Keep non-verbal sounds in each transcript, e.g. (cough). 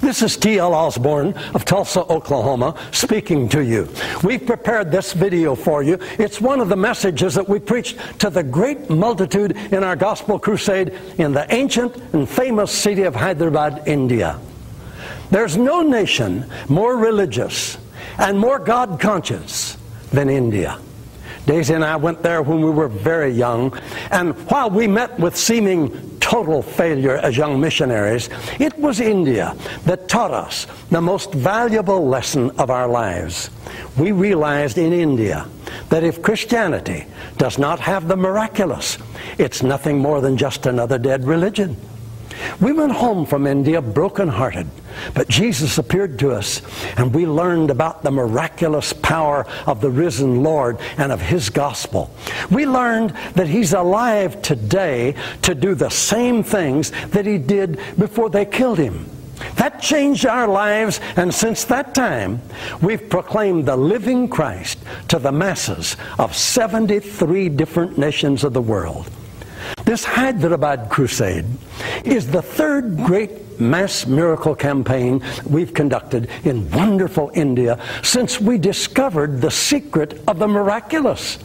This is T.L. Osborn of Tulsa, Oklahoma, speaking to you. We've prepared this video for you. It's one of the messages that we preached to the great multitude in our gospel crusade in the ancient and famous city of Hyderabad, India. There's no nation more religious and more God conscious than India. Daisy and I went there when we were very young, and while we met with seeming total failure as young missionaries, it was India that taught us the most valuable lesson of our lives. We realized in India that if Christianity does not have the miraculous, it's nothing more than just another dead religion. We went home from India brokenhearted, but Jesus appeared to us, and we learned about the miraculous power of the risen Lord and of His gospel. We learned that He's alive today to do the same things that He did before they killed Him. That changed our lives, and since that time, we've proclaimed the living Christ to the masses of 73 different nations of the world. This Hyderabad crusade is the third great mass miracle campaign we've conducted in wonderful India since we discovered the secret of the miraculous.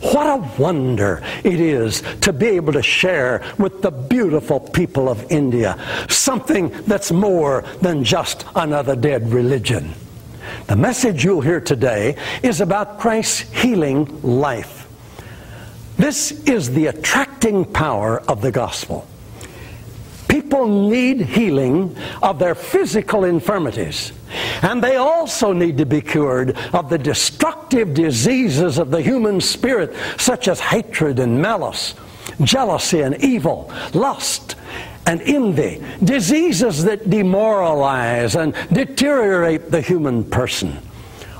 What a wonder it is to be able to share with the beautiful people of India something that's more than just another dead religion. The message you'll hear today is about Christ's healing life. This is the attracting power of the gospel. People need healing of their physical infirmities. And they also need to be cured of the destructive diseases of the human spirit, such as hatred and malice, jealousy and evil, lust and envy, diseases that demoralize and deteriorate the human person.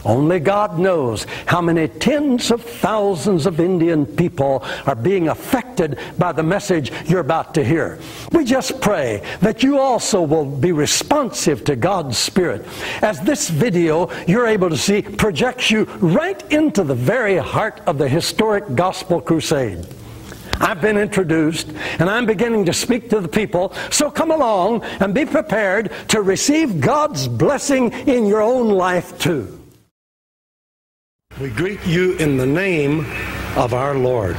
Only God knows how many tens of thousands of Indian people are being affected by the message you're about to hear. We just pray that you also will be responsive to God's Spirit as this video you're able to see projects you right into the very heart of the historic gospel crusade. I've been introduced and I'm beginning to speak to the people. So come along and be prepared to receive God's blessing in your own life too. We greet you in the name of our Lord.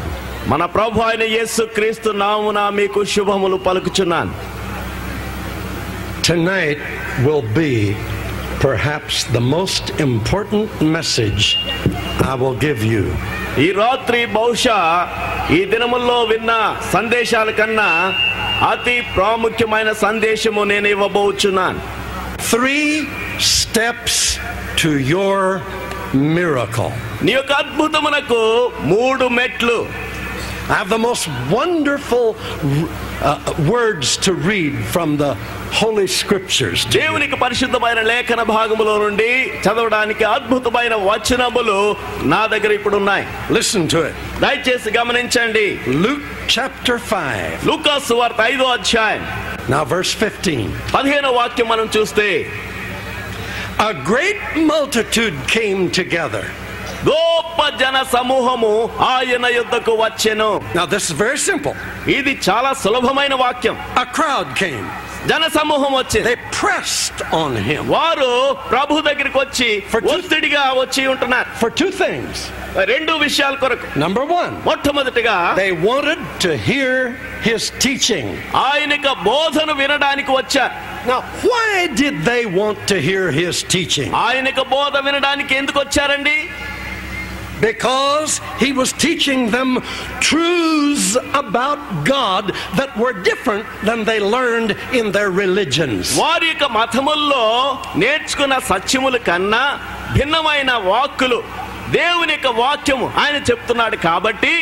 మన ప్రభు అయిన యేసు క్రీస్తు నామున మీకు శుభములు పలుకుచున్నాను Tonight will be perhaps the most important message I will give you. ఈ రాత్రి బహుశా ఈ దినముల్లో విన్న సందేశాల కన్నా అతి ప్రాముఖ్యమైన సందేశము నేను ఇవ్వబోచున్నాను Three steps to your miracle. నీ యొక్క అద్భుతమునకు మూడు మెట్లు I have the most wonderful uh, words to read from the Holy Scriptures. దేవునికి పరిశుద్ధమైన లేఖన భాగములో నుండి చదవడానికి అద్భుతమైన వచనములు నా దగ్గర ఇప్పుడు ఉన్నాయి Listen to it. దయచేసి గమనించండి Luke chapter 5. లూకాసు వార్త ఐదో అధ్యాయం Now, verse 15. పదిహేనో వాక్యం మనం చూస్తే A great multitude came together. గొప్ప జన సమూహము ఆయన యుద్ధకు వచ్చెను Now, this is very simple. ఇది చాలా సులభమైన వాక్యం A crowd came. జన సమూహం వచ్చింది They pressed on him వారు ప్రభు దగ్గరికి వచ్చి For two- ఒత్తిడిగా వచ్చి ఉంటున్నారు for two things. రెండు విషయాల కొరకు Number one, మొట్టమొదటిగా they wanted to hear his teaching. ఆయనక బోధను వినడానికి వచ్చారు Now, why did they want to hear his teaching? ఆయనక బోధ వినడానికి ఎందుకు వచ్చారండి Because he was teaching them truths about God that were different than they learned in their religions. వారి యొక్క మతముల్లో నేర్చుకున్న సత్యముల కన్నా భిన్నమైన వాక్కులు దేవుని యొక్క వాక్యము ఆయన చెప్తున్నాడు కాబట్టి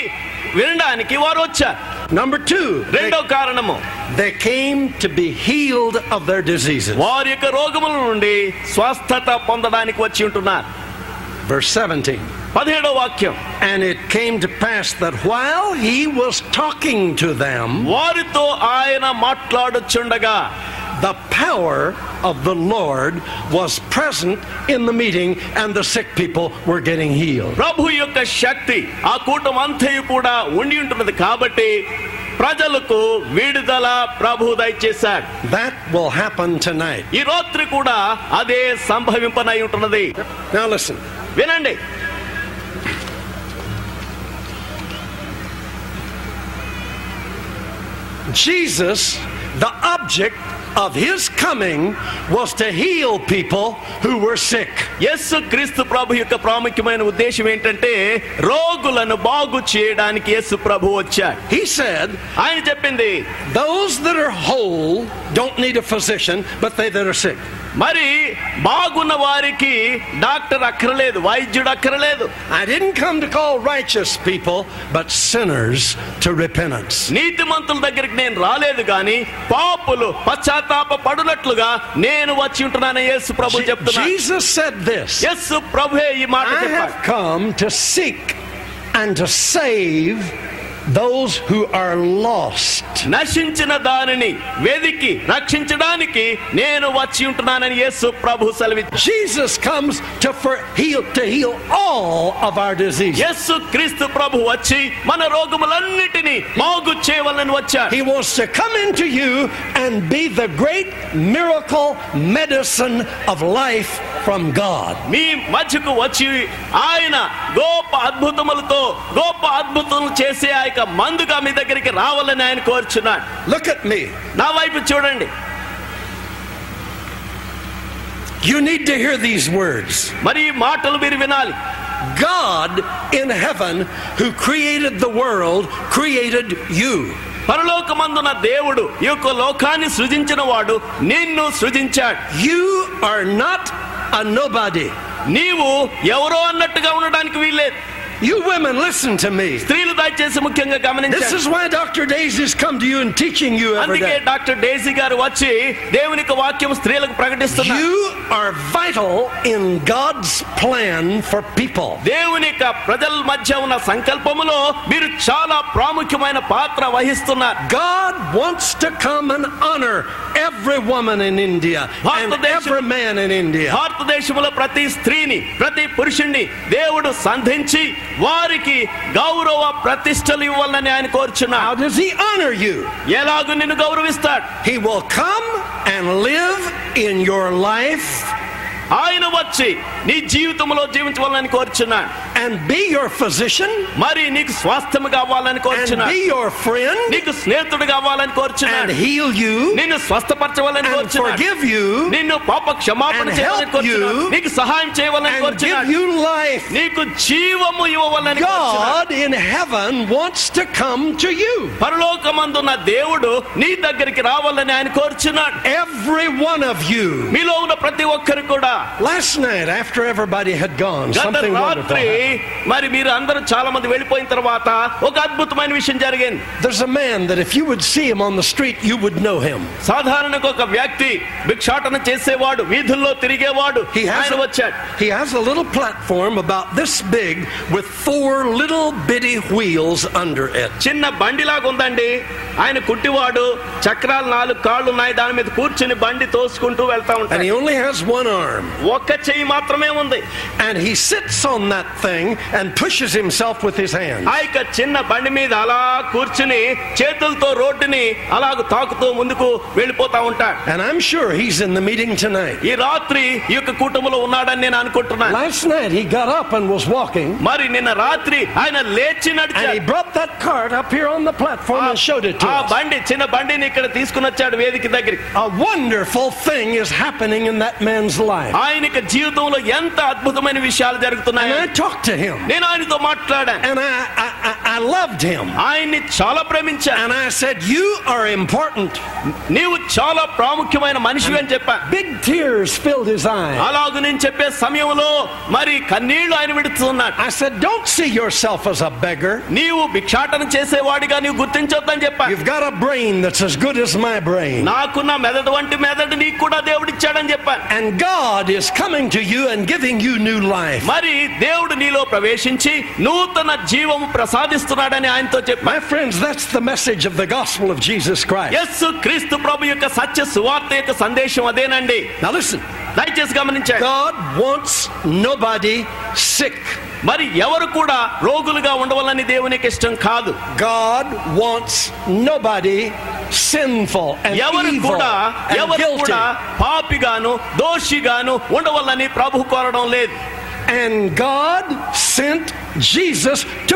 వినడానికి వారు వచ్చారు Number two, they, రెండో కారణము they came to be healed of their diseases. వారి యొక్క రోగముల నుండి స్వస్థత పొందడానికి వచ్చి ఉంటున్నారు Verse 17. పదిహేడో వాక్యం And it came to pass that while he was talking to them, వారితో ఆయన మాట్లాడుచుండగా the power of the Lord was present in the meeting, and the sick people were getting healed. ప్రభు యొక్క శక్తి ఆ కూటం అంతయు కూడా ఉండి ఉంటున్నది కాబట్టి ప్రజలకు విడుదల ప్రభు దయచేశాడు That will happen tonight. ఈ రాత్రి కూడా అదే సంభవింపనై ఉంటున్నది Now listen. వినండి Jesus, the object of his coming was to heal people who were sick. యేసు క్రీస్తు ప్రభు యొక్క ప్రాముఖ్యమైన ఉద్దేశం ఏంటంటే రోగులను బాగు చేయడానికి యేసు ప్రభు వచ్చాడు He said, ఆయన చెప్పింది Those that are whole don't need a physician, but they that are sick. మరి బాగున్న వారికి డాక్టర్ అక్కరలేదు వైద్యుడు అక్కరలేదు I didn't come to call righteous people, but sinners to repentance. నీతిమంతుల దగ్గరికి నేను రాలేదు గాని పాపులు పశ్చాత్తాప పడునట్లుగా నేను వచ్చి ఉంటున్నాను యేసు ప్రభు Je- చెప్తున్నా Jesus said this యేసు ప్రభువే ఈ మాట I చెప్పాడు have come to seek and to save those who are lost. నశించిన దానిని వెదికి రక్షించడానికి నేను వచ్చి ఉంటున్నానని యేసు ప్రభు సెలవిచ్చాడు Jesus comes to for heal to heal all of our diseases. యేసు క్రీస్తు ప్రభు వచ్చి మన రోగములన్నిటినీ బాగు చేయవాలని వచ్చాడు He wants to come into you and be the great miracle medicine of life from God. మీ మధ్యకు వచ్చి ఆయన గొప్ప అద్భుతములతో గొప్ప అద్భుతములు చేసే ఆ యొక్క మందుగా మీ దగ్గరికి రావాలని ఆయన కోరుచున్నాడు Look at me. నా వైపు చూడండి You need to hear these words. మరి ఈ మాటలు మీరు వినాలి God in heaven, who created the world, created you. పరలోకమందున దేవుడు ఈ యొక్క లోకాన్ని సృజించిన వాడు నిన్ను సృజించాడు You are not a nobody. నీవు ఎవరో అన్నట్టుగా ఉండడానికి వీల్లేదు You women, listen to me. స్త్రీలు దయచేసి ముఖ్యంగా This గమనించాలి is why Dr. Daisies come to you and teaching you every అందుకే day. డాక్టర్ డేసీ గారు వచ్చి దేవుని యొక్క వాక్యం స్త్రీలకు ప్రకటిస్తున్నారు You are vital in God's plan for people. దేవుని యొక్క ప్రజల మధ్య ఉన్న సంకల్పములో మీరు చాలా ప్రాముఖ్యమైన పాత్ర వహిస్తున్నారు God wants to come and honor every woman in India and every man in India. భారతదేశంలో ప్రతి స్త్రీని ప్రతి పురుషుణ్ణి దేవుడు సంధించి వారికి గౌరవ ప్రతిష్టలు ఇవ్వాలని ఆయన కోరుచున్నా How does He honor you? ఎలాగూ నిన్ను గౌరవిస్తాడు He will come and live in your life ఆయన వచ్చి నీ జీవితంలో జీవించవాలని కోరుచున్నాడు and be your physician మరి నీకు స్వాస్థ్యం కావాలని and కోరుచున్నాడు be your friend నీకు స్నేహితుడు కావాలని and కోరుచున్నాడు heal you నిన్ను స్వస్థపరచవాలని and కోరుచున్నాడు forgive you నిన్ను పాప క్షమాపణ and చేయాలని help కోరుచున్నాడు you నీకు సహాయం చేయాలని and give కోరుచున్నాడు you life. నీకు జీవము ఇవ్వవాలని కోరుచున్నాడు God in heaven wants to come to you. పరలోకమందున్న దేవుడు నీ దగ్గరికి రావాలని ఆయన కోరుచున్నాడు Every one of you. మీలో ఉన్న ప్రతి ఒక్కరు కూడా Last night, after everybody had gone, గత something wonderful. రాత్రి happened. మరి మీరు అందరూ చాలా మంది వెళ్ళిపోయిన తర్వాత ఒక అద్భుతమైన విషయం జరిగింది There's a man that if you would see him on the street, you would know him. సాధారణంగా ఒక వ్యక్తి భిక్షాటన చేసేవాడు వీధుల్లో తిరిగేవాడు He has, ఆయన a, వచ్చాడు he has a little platform about this big with four little bitty wheels under it. చిన్న బండిలాగా ఉందండి ఆయన కుట్టివాడు చక్రాలు నాలుగు కాళ్ళు ఉన్నాయి దాని మీద కూర్చుని బండి తోసుకుంటూ వెళ్తా And ఉంటాడు he only has one arm. ఒక్క చెయ్యి మాత్రమే ఉంది And he sits on that thing and pushes himself with his hands. ఆ యొక్క చిన్న బండి మీద అలా కూర్చుని చేతులతో రోడ్డుని అలాగ తాకుతూ ముందుకు వెళ్ళిపోతా ఉంటాడు And I'm sure he's in the meeting tonight. ఈ రాత్రి ఈ యొక్క కూటములో ఉన్నాడని నేను అనుకుంటున్నాను Last night he got up and was walking, మరి నిన్న రాత్రి ఆయన లేచి and he నడిచాడు brought that cart up here on the platform and showed it to ఆ us. బండి చిన్న బండిని ఇక్కడ తీసుకుని వచ్చాడు వేదిక దగ్గరికి A wonderful thing is happening in that man's life. ఆయన యొక్క జీవితంలో ఎంత అద్భుతమైన విషయాలు And జరుగుతున్నాయి I talked to him, నేను ఆయనతో మాట్లాడాను and I, I, I, I loved him. ఆయన్ని చాలా ప్రేమించాను And I said, You are important. నీవు చాలా ప్రాముఖ్యమైన మనిషివి అని చెప్పా Big tears filled his eyes. అలాగు నేను చెప్పే సమయంలో మరి కన్నీళ్లు ఆయన విడుతున్నాడు I said, Don't see yourself as a beggar. నీవు భిక్షాటన చేసేవాడిగా నీవు గుర్తించొద్దని చెప్పా You've got a brain that's as good as my brain. నాకున్న మెదడు వంటి మెదడు నీకు కూడా దేవుడిచ్చాడని చెప్పాను And God is coming to you and giving you new life. మరి దేవుడు నీలో ప్రవేశించి నూతన జీవము ప్రసాదిస్తున్నాడని ఆయనతో చెప్పా My friends, that's the message of the gospel of Jesus Christ. Yesu క్రీస్తు ప్రభు యొక్క సత్య సువార్త యొక్క సందేశం అదేనండి Now listen, దయచేసి గమనించండి. గాడ్ వాంట్స్ నోబడీ సిక్ మరి ఎవరు కూడా రోగులుగా ఉండవాలని దేవునికి ఇష్టం కాదు. గాడ్ వాంట్స్ నోబడీ సిన్ఫుల్ ఎవరు కూడా ఎవరు కూడా పాపిగాను దోషిగాను ఉండవాలని ప్రభు కోరడం లేదు. And God sent Jesus to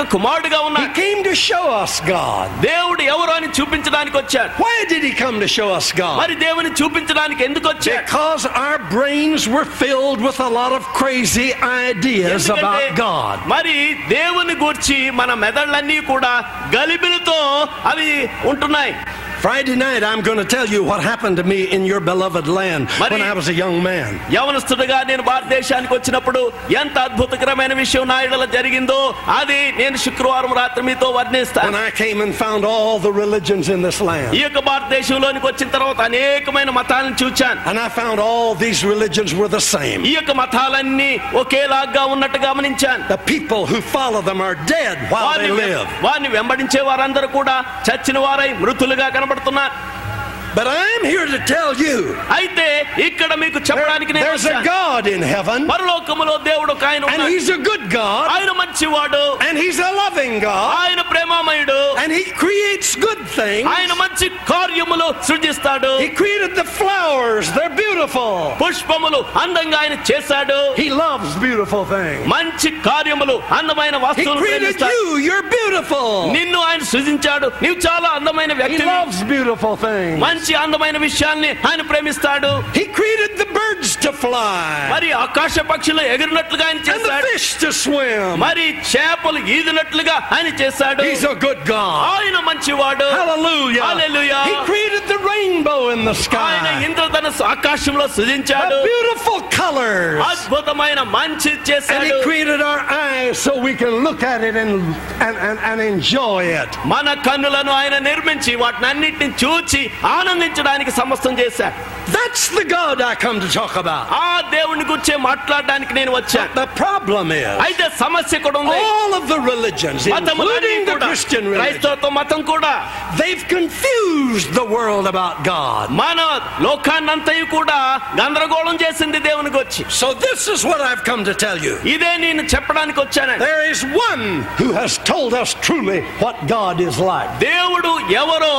యొక్క కుమారుడుగా He ఉన్నాడు came to show us God. దేవుడు ఎవరు అని చూపించడానికి వచ్చాడు Why did he come to show us God? మరి దేవుని చూపించడానికి ఎందుకు వచ్చాడు Because our brains were filled with a lot of crazy ideas ఎందుకంటే about God. మరి దేవుని గూర్చి మన మెదళ్ళన్నీ కూడా గలిబిలితో అవి ఉంటున్నాయి Friday night, I'm going to tell you what happened to me in your beloved land Mari- when I was a young man. యవనస్తుడిగా నేను భారతదేశానికి వచ్చినప్పుడు ఎంత అద్భుతకరమైన విషయం నా ఇడల జరిగిందో అది నేను శుక్రవారం రాత్రి మీతో When వర్ణిస్తాను I came and found all the religions in this land. ఈ యొక్క భారతదేశంలోనికి వచ్చిన తర్వాత అనేకమైన మతాలను చూచాను And I found all these religions were the same. ఈ యొక్క మతాలన్నీ ఒకేలాగా ఉన్నట్టు గమనించాను The people who follow them are dead while they వారిని live. వారిని వెంబడించే వారందరూ కూడా చచ్చిన వారై మృతులుగా కనబడుతున్నారు నిలబడుతున్నాను But I'm here to tell you అయితే ఇక్కడ మీకు there- చెప్పడానికి నేను there's a వచ్చాను. God in heaven, పరలోకములో దేవుడు ఒక ఆయన and ఉన్నాడు. He's a good God, ఆయన మంచివాడు and He's a loving God, ఆయన ప్రేమామయుడు and He creates good things. ఆయన మంచి కార్యములు సృజిస్తాడు He created the flowers, they're beautiful. పుష్పములు అందంగా ఆయన చేశాడు He loves beautiful things. మంచి కార్యములు అందమైన He వస్తువులు created ప్రేమిస్తాడు you, you're beautiful. నిన్ను ఆయన సృజించాడు నీవు చాలా అందమైన He వ్యక్తి loves beautiful things. మంచి అందమైన విషయాల్ని ఆయన ప్రేమిస్తాడు He created the birds to fly మరి ఆకాశ పక్షులు ఎగిరినట్లుగా ఆయన and the చేశాడు fish to swim. మరి చేపలు ఈదినట్లుగా ఆయన చేశాడు He's a good God. ఆయన మంచివాడు Hallelujah. Hallelujah. He created the rainbow in the ఆయన sky. ఇంద్రధనస్సు ఆకాశంలో సృజించాడు The beautiful colors. అద్భుతమైన మంచి And చేశాడు he created our eyes so we can look at it and, and, and, and enjoy it. మన కన్నులను ఆయన నిర్మించి వాటిని అన్నిటిని చూచి ఆనందించడానికి సమస్తం చేశాడు That's the God I come to talk about. ఆ దేవుని గురించి మాట్లాడడానికి నేను వచ్చాను The problem is, అయితే సమస్య కూడా ఉంది all of the religions, మతములన్నీ including the కూడా Christian religion, క్రైస్తవత్వ మతం కూడా they've confused the world about God. మన లోకాన్నంతయు కూడా గందరగోళం చేసింది దేవునికి వచ్చి So this is what I've come to tell you. ఇదే నేను చెప్పడానికి వచ్చానండి There is one who has told us truly what God is like. దేవుడు ఎవరో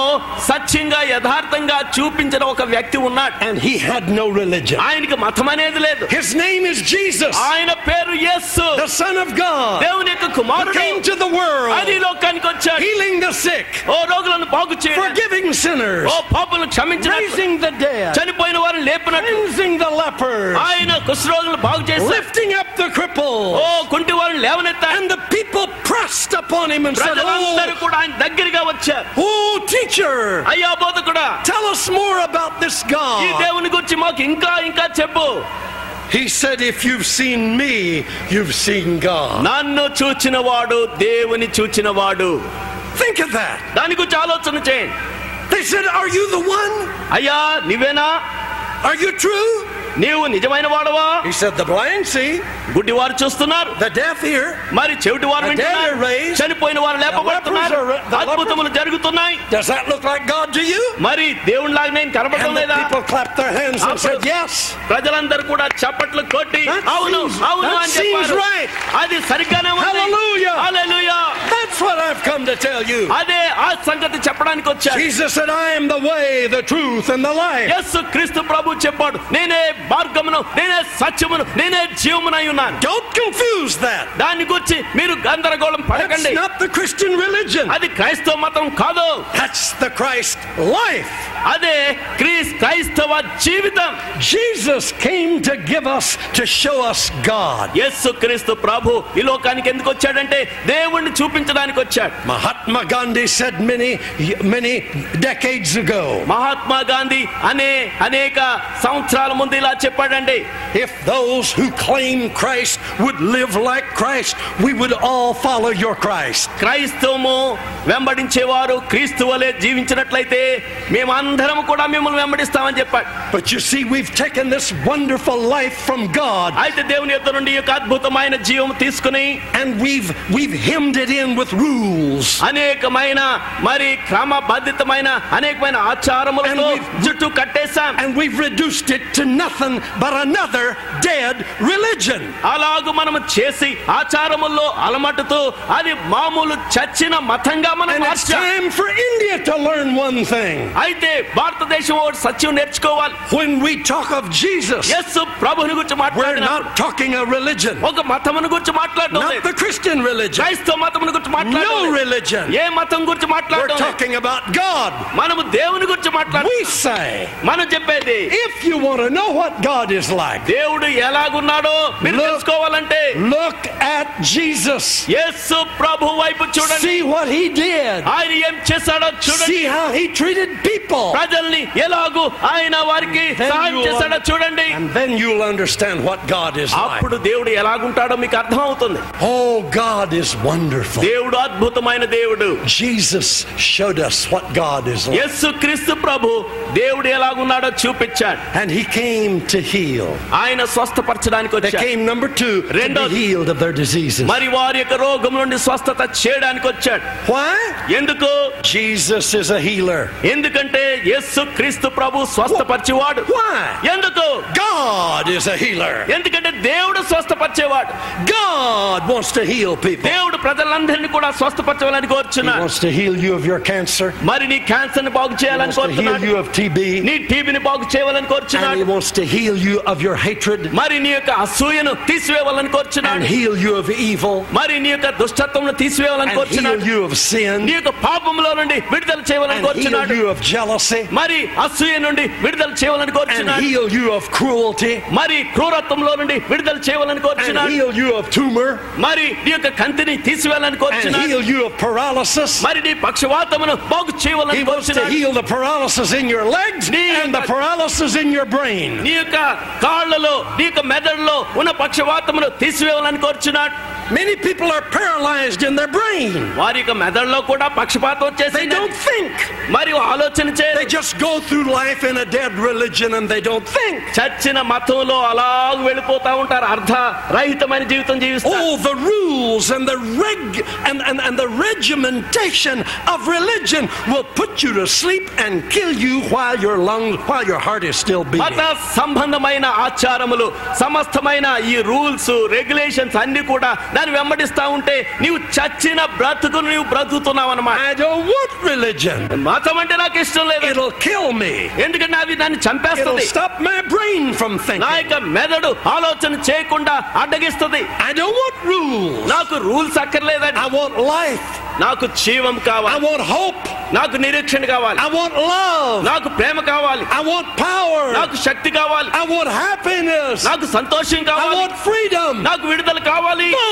సత్యంగా యథార్థంగా చూపించిన ఒక వ్యక్తి ఉన్నాడు And he had no religion. ఆయనకి మతం అనేది లేదు His name is Jesus, ఆయన పేరు యేసు the Son of God, దేవుని యొక్క who కుమారుడు came to the world, అది లోకానికి వచ్చాడు healing the sick, ఓ రోగులను బాగు చేయడం forgiving sinners, ఓ పాపులను క్షమించడం raising the dead, చనిపోయిన వారిని లేపినట్టు cleansing the lepers, ఆయన కుష్ఠరోగులను బాగు చేశాడు lifting up the oh crippled. కుంటి వారిని లేవనెత్తాడు And the people pressed upon him and said, ప్రజలందరూ Oh, కూడా ఆయన దగ్గరగా వచ్చారు oh teacher, అయ్యా బోధకుడా tell us more about this ఈ God. దేవుని గురించి మాకు ఇంకా ఇంకా చెప్పు He said, If you've seen me, you've seen God. నన్ను చూచిన వాడు దేవుని చూచిన వాడు Think of that. దాని గురించి ఆలోచన చేయండి They said, Are you the one? అయ్యా నువ్వేనా Are you true? నీవు నిజమైన వాడవా? హి ద బ్లైండ్ సీ గుడ్డి వారు చూస్తున్నారు. ద డెఫ్ మరి చెవిటి వారు వింటున్నారు. చనిపోయిన వారు లేపబడుతున్నారు. జరుగుతున్నాయి. డస్ మరి దేవుని లాగా ప్రజలందరూ కూడా చప్పట్లు కొట్టి అవును అవును అని చెప్పారు. అది సరిగ్గానే ఉంది. హల్లెలూయా అదే ఆ సంగతి చెప్పడానికి వచ్చాను. Jesus said the way the truth and the క్రీస్తు ప్రభు చెప్పాడు నేనే మార్గమును నేనే సత్యమును నేనే జీవమునై ఉన్నాను. డోంట్ కన్ఫ్యూజ్ దట్ దాని గురించి మీరు గందరగోళం పడకండి. నాట్ ద క్రిస్టియన్ రిలీజియన్ అది క్రైస్తవ మతం కాదు. దట్స్ ద క్రైస్ట్ లైఫ్ అదే క్రీస్ క్రైస్తవ జీవితం. Jesus came to give us to show us God యేసు క్రీస్తు ప్రభు ఈ లోకానికి ఎందుకు వచ్చాడంటే దేవుణ్ణి చూపించడానికి వచ్చాడు. Mahatma Gandhi said many many decades ago Mahatma Gandhi అనే అనేక సంవత్సరాల ముందు ఇలా చెప్పాడండి వినండి If those who claim Christ would live like Christ, we would all follow your Christ. క్రైస్తవము వెంబడించేవారు క్రీస్తు వలె జీవించినట్లయితే మేమందరం కూడా మిమ్మల్ని వెంబడిస్తామని చెప్పాడు But you see, we've taken this wonderful life from God అయితే దేవుని యొద్ద నుండి ఈ యొక్క అద్భుతమైన జీవం తీసుకుని and we've we've hemmed it in with rules. అనేకమైన మరి క్రమబద్ధితమైన అనేకమైన ఆచారములతో And we- జుట్టు కట్టేశాం And we've reduced it to nothing but another dead religion. అలాగు మనం చేసి ఆచారముల్లో అలమటుతూ అది మామూలు చచ్చిన మతంగా మనం And it's మార్చాం time for India to learn one thing. అయితే భారతదేశం ఒకటి సత్యం నేర్చుకోవాలి When we talk of Jesus, Yesu ప్రభుని గురించి we're మాట్లాడిన not talking a religion, ఒక మతమును గురించి మాట్లాడడం not లేదు the Christian religion, క్రైస్తవ మతమును గురించి మాట్లాడడం no లేదు. religion. ఏ మతం గురించి We're మాట్లాడడం లేదు. talking about God. మనము దేవుని గురించి We మాట్లాడుతున్నాం say, మనం చెప్పేది if you want to know what God is like, దేవుడు ఎలాగున్నాడో మీరు Look. తెలుసుకోవాలంటే look at Jesus. యేసు ప్రభు వైపు చూడండి See what he did. ఆయన ఏం చేశాడో చూడండి See how he treated people. ప్రజల్ని ఎలాగూ ఆయన వారికి Then సహాయం you'll చేశాడో un- చూడండి And then you'll understand what God is like. అప్పుడు దేవుడు ఎలాగుంటాడో మీకు అర్థం అవుతుంది Oh, God is wonderful. దేవుడు అద్భుతమైన దేవుడు Jesus showed us what God is like. యేసు క్రీస్తు ప్రభు దేవుడు ఎలాగున్నాడో చూపించాడు And he came to heal. ఆయన స్వస్థపరచడానికి They వచ్చాడు came, number two, to Rendo- be healed of their diseases. మరి వారి యొక్క రోగం నుండి స్వస్థత చేయడానికి వచ్చాడు Why? ఎందుకు Jesus is a healer. ఎందుకంటే యేసు క్రీస్తు ప్రభు స్వస్థపరిచేవాడు Why? ఎందుకు God is a healer. ఎందుకంటే దేవుడు స్వస్థపరిచేవాడు God wants to heal people. దేవుడు ప్రజలందరినీ కూడా స్వస్థపరచాలని He కోరుచున్నాడు wants to heal you of your cancer. మరి నీ క్యాన్సర్ ని బాగు He చేయాలని wants to heal కోరుచున్నాడు you of TB. నీ టీబీని బాగు చేయాలని And He కోరుచున్నాడు wants to heal you of your hatred మరి నీ యొక్క అసూయను తీసివేయాలని and కోరుచున్నాడు heal you of evil మరి నీ యొక్క దుష్టత్వమును తీసివేయాలని and heal కోరుచున్నాడు you of sin నీ యొక్క పాపములో నుండి విడుదల చేయాలని and heal కోరుచున్నాడు you of jealousy మరి అసూయ నుండి విడుదల చేయాలని and కోరుచున్నాడు heal you of cruelty మరి క్రూరత్వంలో నుండి విడుదల చేయాలని and కోరుచున్నాడు heal you of tumor మరి నీ యొక్క కంతిని తీసివేయాలని and కోరుచున్నాడు heal you of paralysis. మరి నీ పక్షవాతమును బాగు He చేయాలని wants to కోరుచున్నాడు heal the paralysis in your legs and the paralysis in your brain. నీ యొక్క కాళ్ళలో నీ యొక్క మెదడులో ఉన్న పక్షవాతమును తీసివేయాలని కోరుచున్నాడు Many people are paralyzed in their brain. వారి యొక్క మెదడులో కూడా పక్షపాతం They వచ్చేసి don't think. మరియు ఆలోచన They చేయరు just go through life in a dead religion and they don't think. చచ్చిన మతంలో అలాగ వెళ్ళిపోతా ఉంటారు అర్ధ రహితమైన జీవితం జీవిస్తారు Oh, the rules and the reg and, and, and the regimentation of religion will put you to sleep and kill you while your lungs while your heart is still మత beating. సంబంధమైన ఆచారములు సమస్తమైన ఈ రూల్స్ రెగ్యులేషన్స్ అన్ని కూడా దాన్ని వెంబడిస్తా ఉంటే నీవు చచ్చిన బ్రతుకును నీవు బ్రతుకుతున్నావు I want religion. మతం అంటే నాకు ఇష్టం లేదు It'll kill me. ఎందుకంటే అది దాన్ని చంపేస్తుంది stop my brain from నా thinking. యొక్క మెదడు ఆలోచన చేయకుండా అడ్డగిస్తుంది I don't want rules. నాకు రూల్స్ అక్కర్లేదండి I want life. నాకు జీవం I కావాలి want hope. నాకు నిరీక్షణ కావాలి I want love. నాకు ప్రేమ కావాలి I want power. నాకు శక్తి కావాలి కావాలి. ఐ వాంట్ హ్యాపీనెస్ నాకు సంతోషం కావాలి. ఐ వాంట్ ఫ్రీడమ్ నాకు విడుదల కావాలి. నో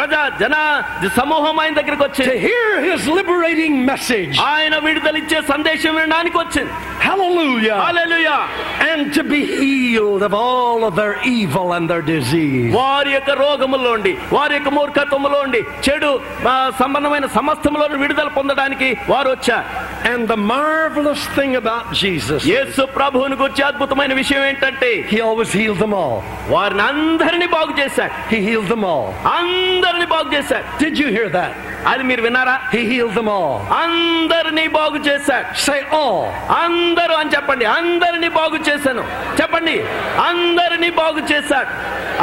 ప్రజా జన సమూహం ఆయన దగ్గరికి to వచ్చింది hear his liberating message. ఆయన విడుదలిచ్చే సందేశం వినడానికి వచ్చింది Hallelujah. Hallelujah And to be healed of all of their evil and their disease. వారి యొక్క రోగములోండి వారి యొక్క మూర్ఖత్వములోండి చెడు ఆ, సంబంధమైన సమస్తములో విడుదల పొందడానికి వారు వచ్చారు And the marvelous thing about Jesus, యేసు ప్రభువుని గురించి అద్భుతమైన విషయం ఏంటంటే he always healed them all. వారిని అందరినీ బాగు చేశాడు He healed them all. అందరినీ బాగు చేశాడు Did you hear that? అది మీరు విన్నారా? He healed them all. అందరినీ బాగు చేశాడు Say all. అందరూ అని చెప్పండి. అందరినీ బాగు చేశాను. చెప్పండి. అందరినీ బాగు చేశాడు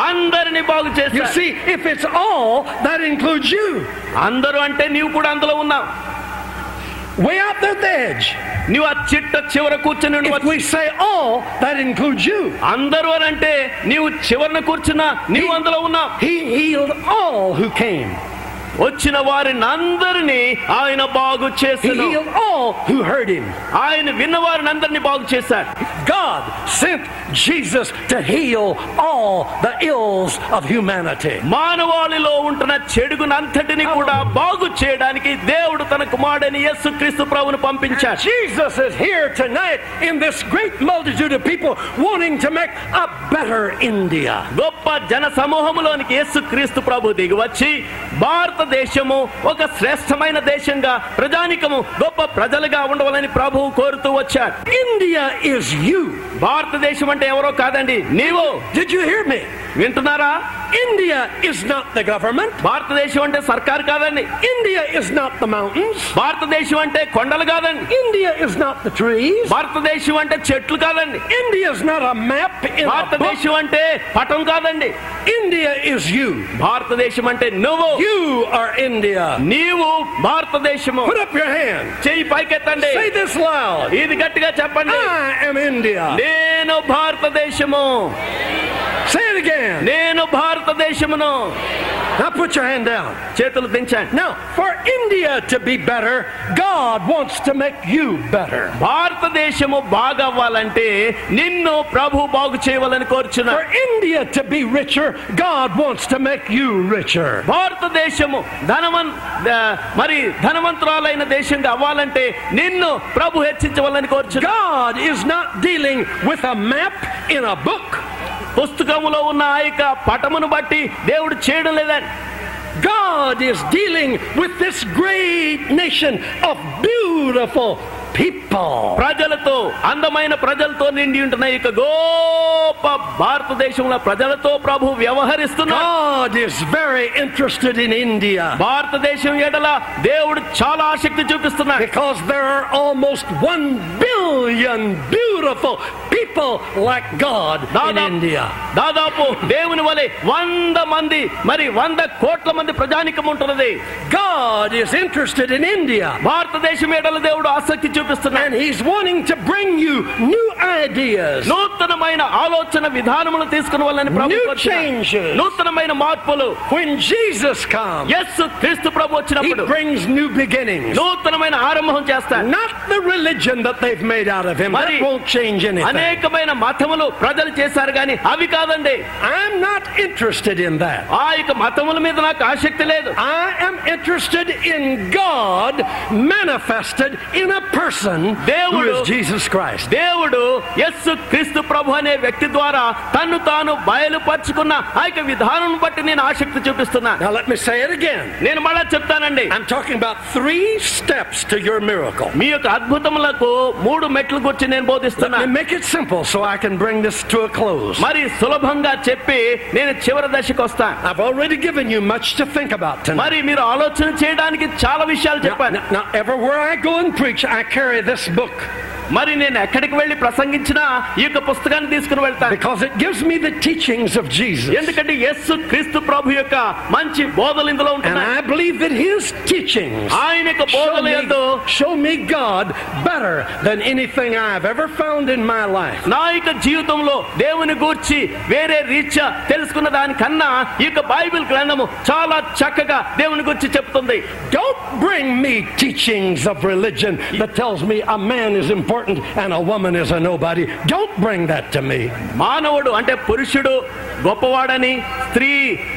అందరినీ బాగు You చేశాడు see, if it's all, that includes you. అందరూ అంటే నీవు కూడా అందులో ఉన్నావు. Way out there at the edge. నువ్వు ఆ చిట్ట చివర కూర్చుని If we say all, that includes you. అందరూ అని అంటే నీవు చివరన కూర్చున్నా నీవు అందులో ఉన్నావు He healed all who came. వచ్చిన వారిని అందరినీ ఆయన బాగు He చేసిన healed all who heard him. ఆయన విన్న వారిని అందరినీ బాగు చేశాడు God sent Jesus to heal all the ills of humanity. మానవాళిలో ఉంటున్న చెడుగునంతటిని కూడా బాగు చేయడానికి దేవుడు తన కుమారుడని యేసు క్రీస్తు ప్రభుని పంపించాడు Jesus is here tonight in this great multitude of people wanting to make a better India. గొప్ప జన సమూహములోనికి యేసు క్రీస్తు ప్రభు దిగి వచ్చి భారతదేశము ఒక శ్రేష్టమైన దేశంగా ప్రజానికము గొప్ప ప్రజలుగా ఉండవాలని ప్రభువు కోరుతూ వచ్చాడు India is you. భారతదేశం అంటే ఎవరో కాదండి నీవు Did you hear me? వింటున్నారా India is not the government. భారతదేశం అంటే సర్కారు కాదండి India is not the mountains. భారతదేశం అంటే కొండలు కాదండి India is not the trees. భారతదేశం అంటే చెట్లు కాదండి India is not a map in a book. భారతదేశం అంటే పటం కాదండి India is you. భారతదేశం అంటే నువ్వు You are India. నీవు భారతదేశము Put up your hand. చెయ్యి పైకెత్తండి Say this loud. ఇది గట్టిగా చెప్పండి I am India. నేను భారతదేశము Say it again. నేను భారతదేశమును Now put your hand down. చేతులు దించండి Now, for India to be better, God wants to make you better. భారతదేశము బాగవ్వాలంటే నిన్ను ప్రభు బాగు చేయవాలని కోరుచున్నా For India to be richer, God wants to make you richer. భారతదేశము ధనవన్ the- మరి ధనవంతురాలైన దేశంగా అవ్వాలంటే నిన్ను ప్రభు హెచ్చించవాలని కోరుచున్నా God is not dealing with a map in a book. పుస్తకములో ఉన్న ఆ యొక్క పటమును బట్టి దేవుడు చేయడం లేదండి God is dealing with this great nation of beautiful people ప్రజలతో అందమైన ప్రజలతో నిండి ఉంటున్న ఈ గొప్ప భారతదేశంలో ప్రజలతో ప్రభు వ్యవహరిస్తున్నాడు is very interested in India భారతదేశం ఎడల దేవుడు చాలా ఆసక్తి చూపిస్తున్నాడు because there are almost 1 billion beautiful people like God in India దాదాపు దేవుని వలె 100 మంది మరి 100 కోట్ల మంది ప్రజానికం ఉంటున్నది. God is interested in India భారతదేశం ఎడల దేవుడు ఆసక్తి చూపిస్తున్నాడు and He's wanting to bring you new ideas. నూతనమైన ఆలోచన విధానములు తీసుకుని వాళ్ళని ప్రభు New కోరుచున్నాడు. changes. నూతనమైన మార్పులు When Jesus comes, యస్సు క్రీస్తు ప్రభు He వచ్చినప్పుడు brings new beginnings. నూతనమైన ఆరంభం చేస్తాడు Not the religion that they've made out of Him. That Mari- won't change anything. అనేకమైన మతములు ప్రజలు చేశారు కానీ అవి కాదండి I'm not interested in that. ఆ యొక్క మతముల మీద నాకు ఆసక్తి లేదు I am interested in God manifested in a person who దేవుడు- is Jesus Christ. దేవుడు యస్సు క్రీస్తు ప్రభు అనే వ్యక్తి ద్వారా తన్ను తాను బయలుపరుచుకున్న ఆ యొక్క విధానం బట్టి నేను ఆసక్తి చూపిస్తున్నా Now let me say it again. నేను మళ్ళా చెప్తానండి I'm talking about three steps to your miracle. మీ యొక్క అద్భుతములకు మూడు మెట్లు గురించి నేను బోధిస్తున్నా Let me make it simple so I can bring this to a close. మరి సులభంగా చెప్పి నేను చివరి దశకు వస్తా I've already given you much to think about tonight. మరి మీరు ఆలోచన చేయడానికి చాలా విషయాలు Now, చెప్పాను now, now, everywhere I go and preach, I carry this book మరి నేను ఎక్కడికి వెళ్ళి ప్రసంగించినా ఈ యొక్క పుస్తకాన్ని తీసుకుని వెళ్తాను because it gives me the teachings of Jesus. ఎందుకంటే యస్సు క్రీస్తు ప్రభు యొక్క మంచి బోధలు ఇందులో And ఉంటున్నాయి I believe that his teachings ఆయన యొక్క show బోధల me, ఎందు show me God better than anything I've ever found in my life. నా యొక్క జీవితంలో దేవుని గూర్చి వేరే రీత్యా తెలుసుకున్న దానికన్నా ఈ యొక్క బైబిల్ గ్రంథము చాలా చక్కగా దేవుని గురించి చెప్తుంది Don't bring me teachings of religion that tells me a man is important and a woman is a nobody. Don't bring that to me. మానవుడు అంటే పురుషుడు గొప్పవాడని స్త్రీ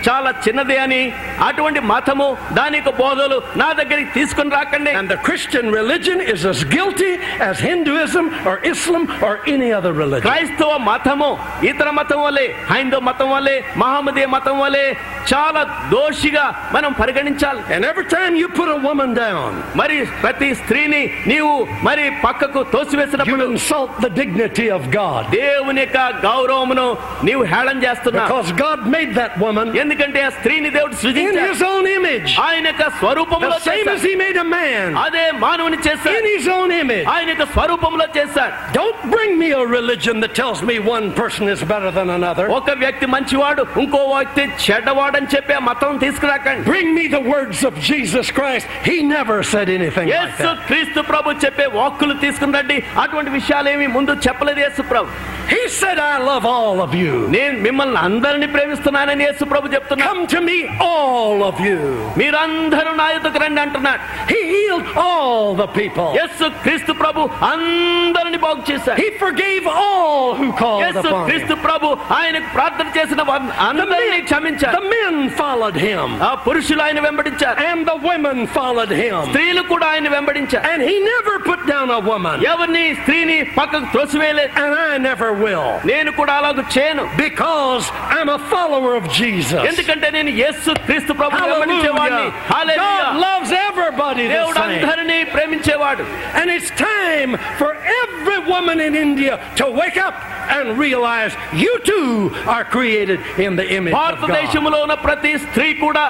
చాలా చిన్నది అని అటువంటి మతము దాని యొక్క బోధలు నా దగ్గరికి తీసుకుని రాకండి. And the Christian religion is as guilty as hinduism or Islam or any other religion. క్రైస్తవ మతము ఇతర మతం వలే హైందవ మతం వలే మహమ్మదీయ మతం వలే చాలా దోషిగా మనం పరిగణించాలి. ఎన్ every time you put a woman down మరి ప్రతి స్త్రీని నీవు మరి పక్కకు తోసివేసినప్పుడు you insult the dignity of god. దేవుని యొక్క గౌరవమును నీవు హేళన చేస్తున్నావు. Because god made that woman ఎందుకంటే ఆ స్త్రీని దేవుడు సృజించాడు. in సృజించాడు his own image. ఆయన యొక్క స్వరూపంలో The same as చేశాడు he made a man అదే మానవుని in చేశాడు his own image. ఆయన యొక్క స్వరూపంలో చేశాడు Don't bring me a religion that tells me one person is better than another. ఒక వ్యక్తి మంచివాడు ఇంకో వ్యక్తి చెడ్డవాడని చెప్పి ఆ మతం తీసుకురాకండి Bring me the words of Jesus Christ. He never said anything like Yesu that. క్రీస్తు ప్రభు చెప్పే వాక్కులు తీసుకుని రండి అటువంటి విషయాలేమి ముందు చెప్పలేదు యేసు ప్రభు He said, I love all of you. నేను మిమ్మల్ని అందరిని ప్రేమిస్తున్నానని యేసు ప్రభు చెప్తున్నా Come to me, all of you. మీరందరూ నా యుద్ధకు రండి అంటున్నాడు He healed all the people. యేసు క్రీస్తు ప్రభు అందరిని బాగు చేశాడు He forgave all who called Yesu upon him. క్రీస్తు ప్రభు ఆయనకు ప్రార్థన చేసిన వారిని The అందరినీ men, క్షమించారు the men followed him, ఆ పురుషులు ఆయన వెంబడించారు and the women followed him. స్త్రీలు కూడా ఆయన వెంబడించారు And he never put down a woman, ఎవరిని స్త్రీని పక్కకు త్రోసివేయలేదు and I never will. నేను కూడా అలాగ చేయను Because I'm a follower of Jesus. ఎందుకంటే నేను యేసు క్రీస్తు ప్రభు వెంబడించేవాడిని Hallelujah. Hallelujah. God loves everybody the దేవుడు same. అందరినీ ప్రేమించేవాడు And it's time for every woman in India to wake up and realize you too are created in the image of God. భారతదేశంలో ఉన్న ప్రతి స్త్రీ కూడా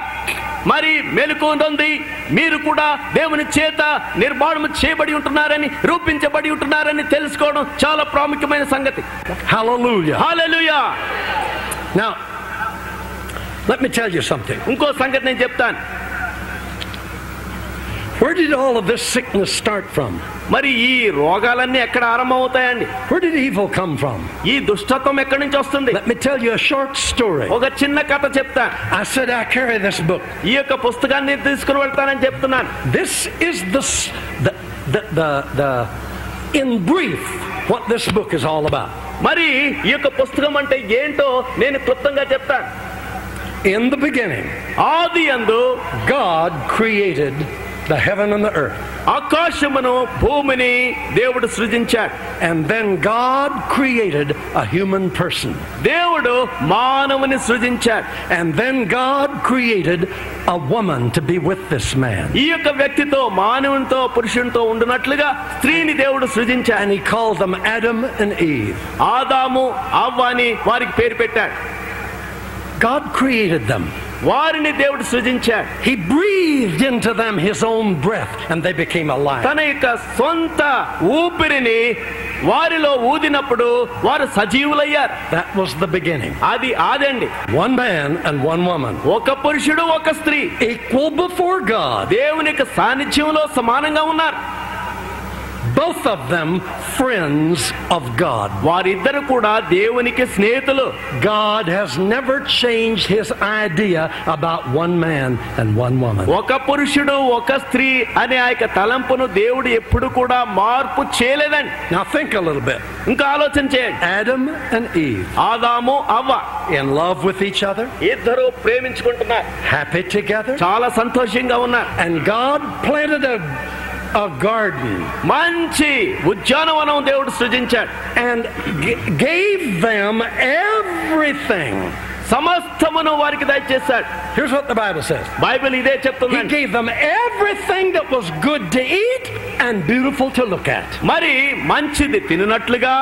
మరి మెలుకుంది మీరు కూడా దేవుని చేత నిర్మాణం చేయబడి ఉంటున్నారని రూపించబడి ఉంటున్నారని తెలుసుకోవడం చాలా ప్రాముఖ్యమైన సంగతి Hallelujah. Hallelujah Now, let me tell you something. ఇంకో సంగతి నేను చెప్తాను Where did all of this sickness start from? మరి ఈ రోగాలన్నీ ఎక్కడ ఆరంభమవుతాయండి Where did evil come from? ఈ దుష్టత్వం ఎక్కడి నుంచి వస్తుంది Let me tell you a short story. ఒక చిన్న కథ చెప్తా I said I carry this book. ఈ యొక్క పుస్తకాన్ని తీసుకుని వెళ్తానని చెప్తున్నాను This is the, the, the, the, the in brief, what this book is all about. మరి ఈ యొక్క పుస్తకం అంటే ఏంటో నేను క్లుప్తంగా చెప్తాను In the beginning, ఆది అందు God created the heaven and the earth. ఆకాశమును భూమిని దేవుడు సృజించాడు And then God created a human person. దేవుడు మానవుని సృజించాడు And then God created a woman to be with this man. ఈ యొక్క వ్యక్తితో మానవునితో పురుషునితో ఉండునట్లుగా స్త్రీని దేవుడు సృజించాడు And he called them Adam and Eve. ఆదాము అవ్వ అని వారికి పేరు పెట్టాడు God created them. వారిని దేవుడు సృజించాడు He breathed into them his own breath and they became alive. తన యొక్క సొంత ఊపిరిని వారిలో ఊదినప్పుడు వారు సజీవులయ్యారు That was the beginning. అది ఆదండి One man and one woman. ఒక పురుషుడు ఒక స్త్రీ Equal before God. దేవుని యొక్క సాన్నిధ్యంలో సమానంగా ఉన్నారు Both of them friends of God. వారిద్దరు కూడా దేవునికి స్నేహితులు God has never changed his idea about one man and one woman. ఒక పురుషుడు ఒక స్త్రీ అనే ఆ యొక్క తలంపును దేవుడు ఎప్పుడు కూడా మార్పు చేయలేదండి Now think a little bit. ఇంకా ఆలోచన చేయండి Adam and Eve ఆదాము అవ్వ in love with each other, ఇద్దరు ప్రేమించుకుంటున్నారు happy together, చాలా సంతోషంగా ఉన్నారు and God planted a, a garden మంచి ఉద్యానవనం దేవుడు సృజించాడు and g- gave them everything. సమస్తమును వారికి దయచేశాడు Here's what the Bible says. Bible ఇదే He చెప్తుందండి gave them everything that was good to eat and beautiful to look at. మరి మంచిది తిననట్లుగా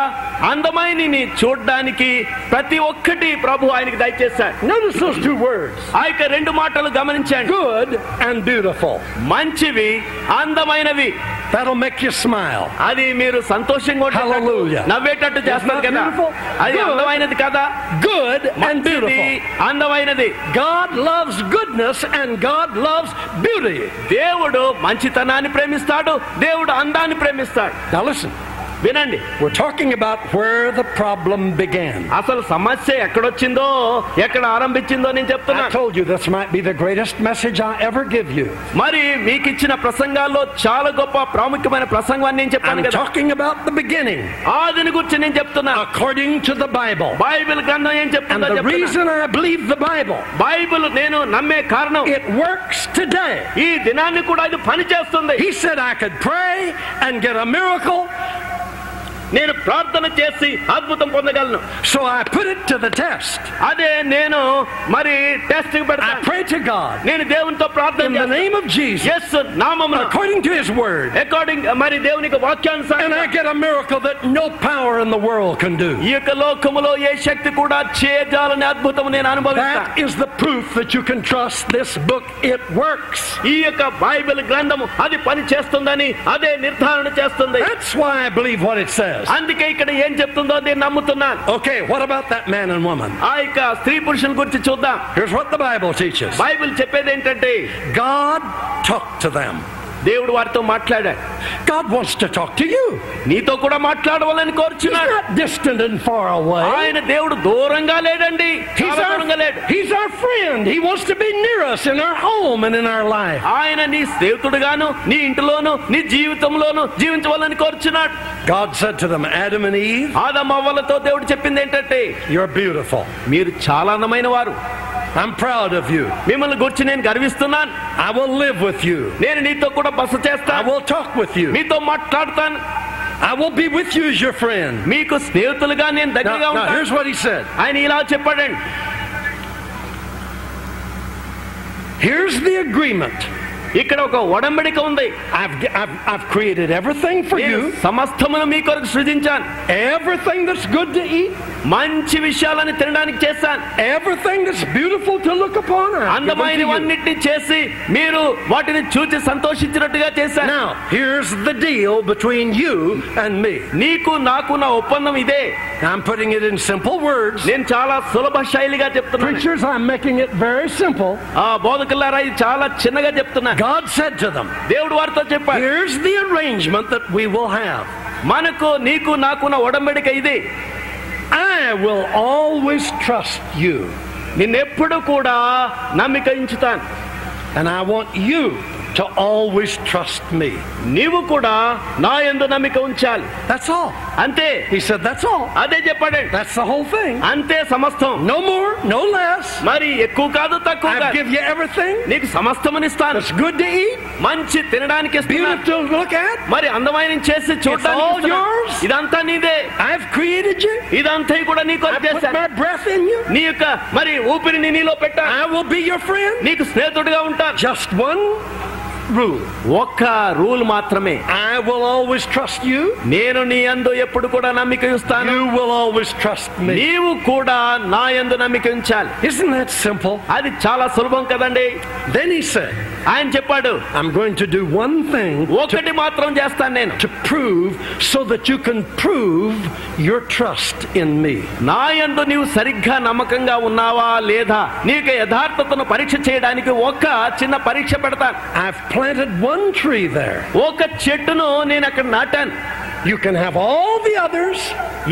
అందమైనని చూడడానికి ప్రతి ఒక్కటి ప్రభు ఆయనకి దయచేశాడు Notice those two words. ఆ యొక్క రెండు మాటలు గమనించండి Good and beautiful. మంచివి అందమైనవి That'll make you smile. అది మీరు సంతోషంగా ఉండేటట్టు, Hallelujah. నవ్వేటట్టు చేస్తారు Isn't that కదా beautiful? అది Good. అందమైనది కదా Good and మంచిది beautiful. అందమైనది. God loves goodness and God loves beauty దేవుడు మంచితనాన్ని ప్రేమిస్తాడు దేవుడు అందాన్ని ప్రేమిస్తాడు. వినండి we're talking about where the problem began. అసలు సమస్య ఎక్కడొచ్చిందో ఎక్కడ ఆరంభించిందో నేను చెప్తున్నా I told you this might be the greatest message I ever give you. మరి మీకు ఇచ్చిన ప్రసంగాల్లో చాలా గొప్ప ప్రాముఖ్యమైన ప్రసంగం అని నేను చెప్పాను I'm కదా talking about the beginning ఆదిని గురించి నేను చెప్తున్నా according to the Bible. Bible గ్రంథం ఏం And చెప్తుందో the చెప్తున్నా. reason I believe the Bible, Bible నేను నమ్మే కారణం it works today. ఈ దినాన్ని కూడా ఇది పని చేస్తుంది He said I could pray and get a miracle నేను ప్రార్థన చేసి అద్భుతం పొందగలను So I put it to the test. అదే నేను మరి టెస్ట్ I పెడతాను pray to God నేను దేవునితో in ప్రార్థన the name of Jesus, yes నామమున according to His Word, according మరి దేవునికి and I వాక్యానుసారం get a miracle that no power in the world can do. ఈ యొక్క లోకములో ఏ శక్తి కూడా చేయజాలని అద్భుతం నేను అనుభవిస్తాను That is the proof that you can trust this book. It works. ఈ యొక్క బైబిల్ గ్రంథము అది పని చేస్తుందని అదే నిర్ధారణ చేస్తుంది That's why I believe what it says. అందుకే ఇక్కడ ఏం చెప్తుందో నేను నమ్ముతున్నాను Okay, what about that man and woman? ఆ యొక్క స్త్రీ పురుషుల గురించి చూద్దాం Here's what the Bible teaches Bible చెప్పేది ఏంటంటే God talked to them. దేవుడు వారితో మాట్లాడాడు God wants to talk to you. నీతో కూడా మాట్లాడవాలని He's కోరుచున్నాడు not distant and far away. ఆయన దేవుడు దూరంగా లేడండి He's our, లేడు he's our friend. He wants to be near us in our home and in our life. ఆయన నీ స్నేహితుడుగాను నీ ఇంటిలోను నీ జీవితంలోను జీవించవాలని కోరుచున్నాడు God said to them, Adam and Eve, ఆదమవ్వలతో దేవుడు చెప్పింది ఏంటంటే you're beautiful. మీరు చాలా అందమైన వారు I'm proud of you. మిమ్మల్ని గురించి నేను గర్విస్తున్నాను I will live with you. నేను నీతో కూడా బస I చేస్తాను will talk with you. మీతో మాట్లాడతాను I will be with you as your friend. మీకు స్నేహితులుగా నేను Now, దగ్గరగా now here's ఉంటాను what he said. ఆయన ఇలా చెప్పాడండి Here's the agreement. ఇక్కడ ఒక ఒడంబడిక ఉంది I've, I've, I've created everything for నేను you. సమస్తమును మీ కొరకు సృజించాను Everything that's good to eat. మంచి విషయాలని తినడానికి చేశాను Everything that's beautiful to look upon. I've given to you. అందమైనవన్నిటిని చేసి మీరు వాటిని చూసి సంతోషించినట్టుగా చేశాను Now, here's the deal between you and me. నీకు నాకు నా ఒప్పందం ఇదే I'm putting it in simple words. నేను చాలా సులభ శైలిగా చెప్తున్నాను Preachers, I'm making it very simple. ఆ బోధకులారా ఇది చాలా చిన్నగా చెప్తున్నా God said to them, దేవుడు వారితో చెప్పాడు Here's the arrangement that we will have. మనకు నీకు నాకు నా ఒడంబడిక ఇది I will always trust you, నిన్నెప్పుడు కూడా నమ్మిక ఉంచుతాను and I want you to always trust me. నీవు కూడా నా యందు నమ్మిక ఉంచాలి That's all. అంతే He said, That's all. అదే చెప్పాడండి That's the whole thing. అంతే సమస్తం No more, no less. మరి ఎక్కువ కాదు తక్కువ I కాదు give you everything నీకు సమస్తమునిస్తాను that's good to eat, మంచి తినడానికి ఇస్తున్నాను. beautiful to look at. మరి అందమైన చేసి చూడడానికి all ఇస్తున్నాను. yours. ఇదంతా నీదే I've created you. ఇదంతా కూడా నీకు I put చేశాను my breath in you. నీ యొక్క మరి ఊపిరిని నీలో పెట్టా I will be your friend. నీకు స్నేహితుడిగా ఉంటాను Just one rule. ఒక్క రూల్ మాత్రమే I will always trust you. నేను నీ యందు ఎప్పుడు కూడా నమ్మిక ఇస్తాను You will always trust me. నీవు కూడా నా యందు నమ్మిక ఉంచాలి Isn't that simple? అది చాలా సులభం కదండి Then he said, ఆయన చెప్పాడు I'm going to do one thing to, ఒకటి మాత్రం చేస్తాను నేను to prove so that you can prove your trust in me. నా యందు నీవు సరిగ్గా నమ్మకంగా ఉన్నావా లేదా నీకు యథార్థతను పరీక్ష చేయడానికి ఒక్క చిన్న పరీక్ష పెడతాను I've planted one tree there. ఒక చెట్టును నేను అక్కడ నాటాను You can have all the others.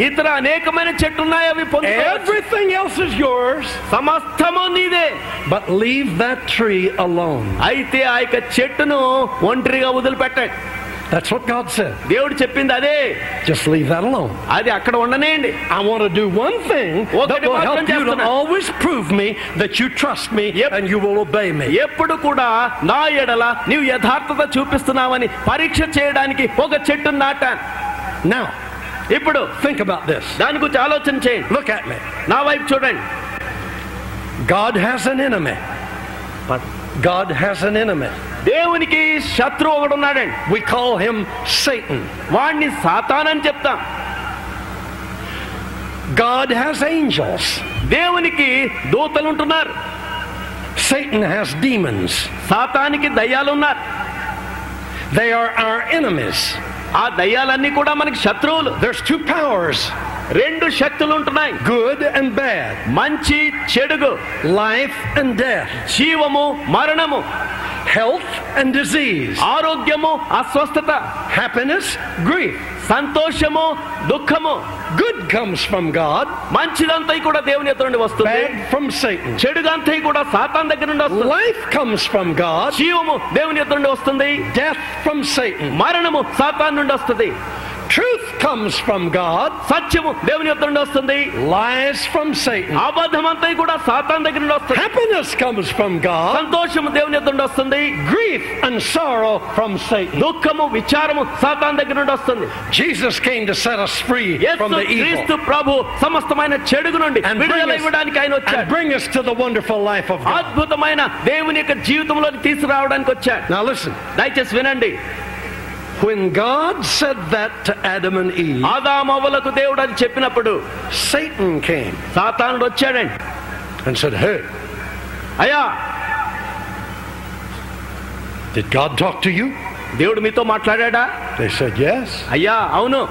ఇతర అనేకమైన చెట్లు ఉన్నాయి అవి పొందుకోవచ్చు. Everything else is yours. సమస్తము నీదే But leave that tree alone. అయితే ఆ యొక్క చెట్టును ఒంటరిగా వదిలిపెట్టాడు That's what God said. దేవుడు చెప్పింది అదే Just leave that alone. అది అక్కడ ఉండనేయండి I want to do one thing that ఒకటి will మాత్రం help you to చేస్తున్నా. always prove me that you trust me Yep. and you will obey me. ఎప్పుడు కూడా నా ఎడల నీవు యథార్థత చూపిస్తున్నావని పరీక్ష చేయడానికి ఒక చెట్టును నాటాను Now, ఇప్పుడు think about this. దాని గురించి ఆలోచన చేయండి Look at me. నా వైపు చూడండి God has an enemy. God has an enemy. దేవునికి శత్రువు ఒకడు ఉన్నాడండి We call him Satan. వాడిని సాతానని చెప్తాం God has angels. దేవునికి దూతలు ఉంటున్నారు Satan has demons. సాతానికి దయ్యాలు ఉన్నారు They are our enemies. ఆ దయ్యాలన్నీ కూడా మనకి శత్రువులు There's two powers రెండు శక్తులు ఉంటున్నాయి గుడ్ అండ్ బ్యాడ్ మంచి చెడుగు. లైఫ్ అండ్ డెత్ జీవము మరణము. హెల్త్ అండ్ డిసీజ్ ఆరోగ్యము అస్వస్థత. హ్యాపీనెస్ గ్రీ సంతోషము దుఃఖము. గుడ్ కమ్స్ ఫ్రమ్ గాడ్ మంచిదంతా కూడా దేవుని ఎత్తు నుండి వస్తుంది. బ్యాడ్ ఫ్రమ్ సైటన్ చెడుదంతా కూడా సాతాన్ దగ్గర నుండి వస్తుంది. లైఫ్ కమ్స్ ఫ్రమ్ గాడ్ జీవము దేవుని ఎత్తు నుండి వస్తుంది. డెత్ ఫ్రమ్ సైటన్ మరణము సాతాన్ నుండి వస్తుంది. Truth comes from God, సత్యము దేవుని యొద్ద నుండి వస్తుంది lies from Satan. అబద్ధమంతా కూడా సాతాన్ దగ్గర నుండి వస్తుంది Happiness comes from God, సంతోషము దేవుని యొద్ద నుండి వస్తుంది grief and sorrow from Satan. దుఃఖము విచారము సాతాన్ దగ్గర నుండి వస్తుంది Jesus came to set us free from Yesu the క్రీస్తు evil ప్రభు సమస్తమైన చెడుగు నుండి and bring, విడుదల us, ఇవ్వడానికి ఆయన and వచ్చాడు bring us to the wonderful life of God. అద్భుతమైన దేవుని యొక్క జీవితంలోకి తీసుకురావడానికి వచ్చాడు Now listen, దయచేసి వినండి when God said that to Adam and Eve, ఆదామవ్వలకు దేవుడు అని చెప్పినప్పుడు Satan came సాతానుడు వచ్చాడండి and said, Hey, అయ్యా did God talk to you? దేవుడు మీతో మాట్లాడా They said, Yes. అయ్యా అవును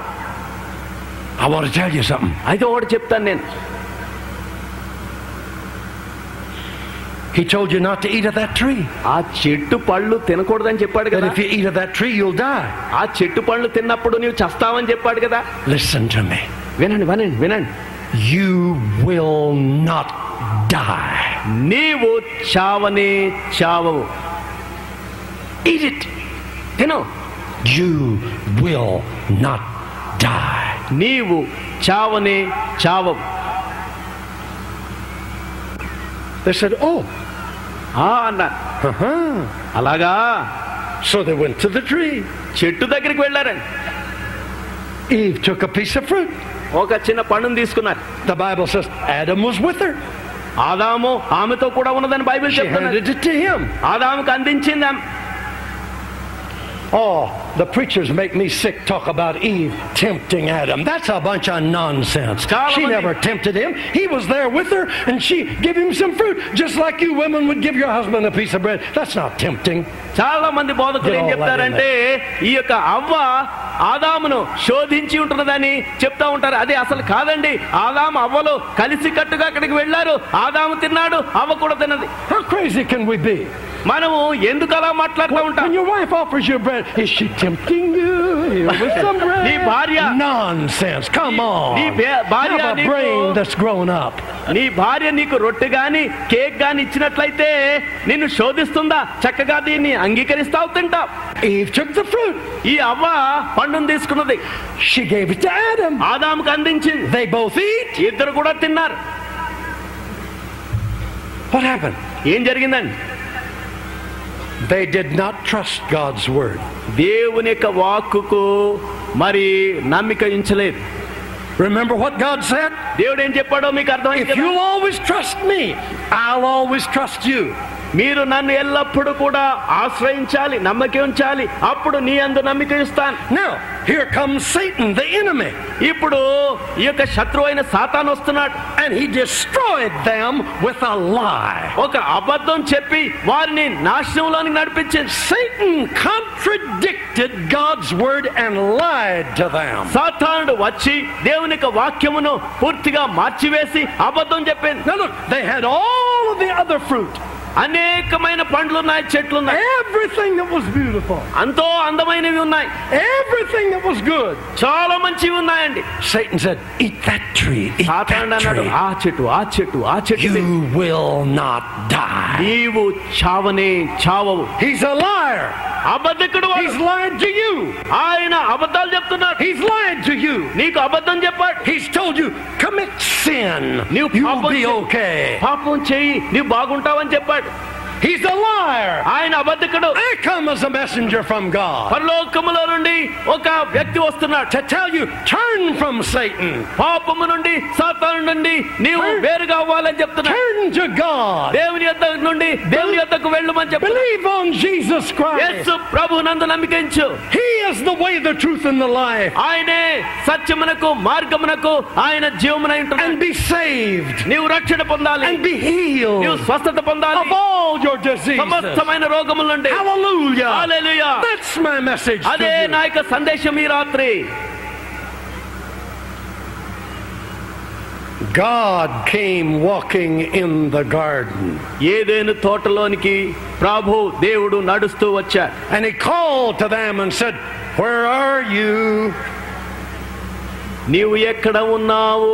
I want to tell you something. అయితే ఒకటి చెప్తాను నేను He told you not to eat of that tree. ఆ చెట్టు పళ్ళు తినకూడదని చెప్పాడు కదా if you eat of that tree, you'll die. ఆ చెట్టు పళ్ళు తిన్నప్పుడు నీవు చస్తావని చెప్పాడు కదా Listen to me. వినండి వినండి వినండి You will not die. నీవు చావనే చావవు Eat it. తిను You will not die. నీవు చావనే చావవు They said, Oh, ఆ అన్నారు uh-huh. అలాగా So they went to the tree. చెట్టు దగ్గరికి వెళ్ళారండి Eve took a piece of fruit. ఒక చిన్న పండును తీసుకున్నారు The Bible says Adam was with her. ఆదాము ఆమెతో కూడా ఉన్నదని బైబిల్ She చెప్తున్నది handed it to him. ఆదాముకు అందించింది ఆమె. Oh, the preachers make me sick talk about Eve tempting Adam. That's a bunch of nonsense. Solomon- She never tempted him. He was there with her and she gave him some fruit, just like you women would give your husband a piece of bread. That's not tempting. చాలా మంది బోధకులు ఏం Get all చెప్తారంటే ఈ యొక్క అవ్వ ఆదామును శోధించి ఉంటున్నదని చెప్తా ఉంటారు అదే అసలు కాదండి ఆదాము అవ్వలు కలిసి కట్టుగా అక్కడికి వెళ్ళారు ఆదాము తిన్నాడు అవ్వ కూడా తిన్నది How crazy can we be? మనము ఎందుకు అలా మాట్లాడుతూ నీ భార్య నీకు రొట్టె గాని కేక్ గాని ఇచ్చినట్లయితే నిన్ను శోధిస్తుందా? చక్కగా దీన్ని అంగీకరిస్తావు తింటా ఈ అవ్వ పండు తీసుకున్నది. ఆదాముకు అందించింది. ఇద్దరు కూడా తిన్నారు. ఏం జరిగిందండి? They did not trust God's word. దేవుని యొక్క వాక్కుకు మరి నమ్మిక ఉంచలేదు Remember what God said? దేవుడు ఏం చెప్పాడో మీకు అర్థమైంది If కదా? you'll always trust me, I'll always trust you. మీరు నన్ను ఎల్లప్పుడూ కూడా ఆశ్రయించాలి నమ్మక ఉంచాలి అప్పుడు నీ అందు నమ్మిక ఇస్తాను Now, here comes Satan, the enemy, ఇప్పుడు ఈ యొక్క శత్రువు అయిన సాతాను వస్తున్నాడు and he destroyed them with a lie. ఒక అబద్ధం చెప్పి వారిని నాశనంలోనికి నడిపించింది Satan contradicted God's word and lied to them. సాతానుడు వచ్చి దేవుని యొక్క వాక్యమును పూర్తిగా మార్చివేసి అబద్ధం చెప్పింది Now look, they had all of the other fruit, అనేకమైన పండ్లు ఉన్నాయి చెట్లు ఉన్నాయి everything that was beautiful, ఎంతో అందమైనవి ఉన్నాయి everything that was good. చాలా మంచివి ఉన్నాయండి Satan said, Eat that tree, eat సాతానుడు that అన్నాడు tree. ఆ చెట్టు ఆ చెట్టు ఆ చెట్టు తిను. You will not die. నీవు చావనే చావవు He's a liar. అబద్ధకుడు వాడు. He's lied to you. ఆయన అబద్ధాలు చెప్తున్నాడు He's lied to you. నీకు అబద్ధం చెప్పాడు He's told you, commit sin. You You'll పాపం be చే- okay. పాపం చెయ్యి నీవు బాగుంటావని చెప్పాడు later. He's a liar. ఆయన అబద్ధకుడు I come as a messenger from God పరలోకములో నుండి ఒక వ్యక్తి వస్తున్నాడు to tell you, turn from Satan. పాపము నుండి సాతాను నుండి నీవు Turn. వేరుగా అవ్వాలని చెప్తున్నాడు Turn to God. దేవుని యొద్ద నుండి దేవుని యొద్దకు వెళ్ళమని చెప్పి Believe on Jesus Christ. యేసు ప్రభు నందు నమ్మికించు He is the way, the truth, and the life. ఆయనే సత్యమునకు మార్గమునకు ఆయన జీవమునై ఉంటున్నాడు And be saved. నీవు రక్షణ పొందాలి And be నీవు healed స్వస్థత పొందాలి of all your diseases. సమస్తమైన రోగముల నుండి Hallelujah. Hallelujah. That's my message to అదే. నా యొక్క సందేశం ఈ రాత్రి God came walking in the garden Eden తోటలోనికి ప్రభు దేవుడు నడుస్తూ వచ్చాడు and he called to them and said, Where are you? నీవు ఎక్కడ ఉన్నావు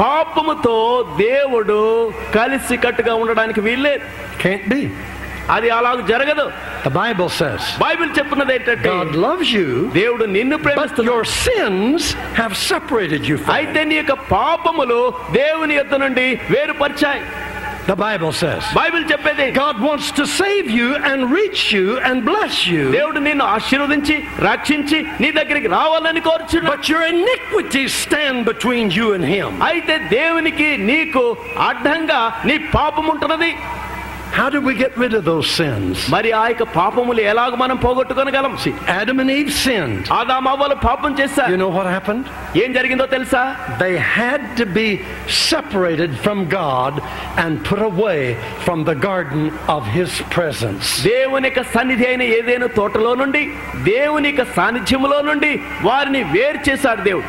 పాపముతో దేవుడు కలిసి కట్టుగా ఉండడానికి వీల్లేదు Can't be. అది అలాగ జరగదు The Bible says బైబిల్ చెప్తున్నది ఏంటంటే God loves you, దేవుడు నిన్ను but ప్రేమిస్తున్నాడు your sins have separated you from అయితే. నీ యొక్క పాపములు దేవుని యొద్ద నుండి వేరుపరిచాయి The Bible says బైబిల్ చెప్పేది God wants to save you and reach you and bless you, దేవుడు నిన్ను ఆశీర్వదించి రక్షించి నీ దగ్గరికి రావాలని కోరుచున్నాడు but your iniquities stand between you and Him. అయితే దేవునికి నీకు అడ్డంగా నీ పాపం ఉంటున్నది How do we get rid of those sins? మరి ఆ యొక్క పాపములు ఎలాగ మనం పోగొట్టుకోనగలం See, Adam and Eve sinned. ఆదామవ్వలు పాపం You చేశారు know what happened? ఏం జరిగిందో తెలుసా They had to be separated from God and put away from the garden of His presence. దేవుని యొక్క సన్నిధి అయిన ఏదైనా తోటలో నుండి దేవుని యొక్క సాన్నిధ్యములో నుండి వారిని వేరు చేశాడు దేవుడు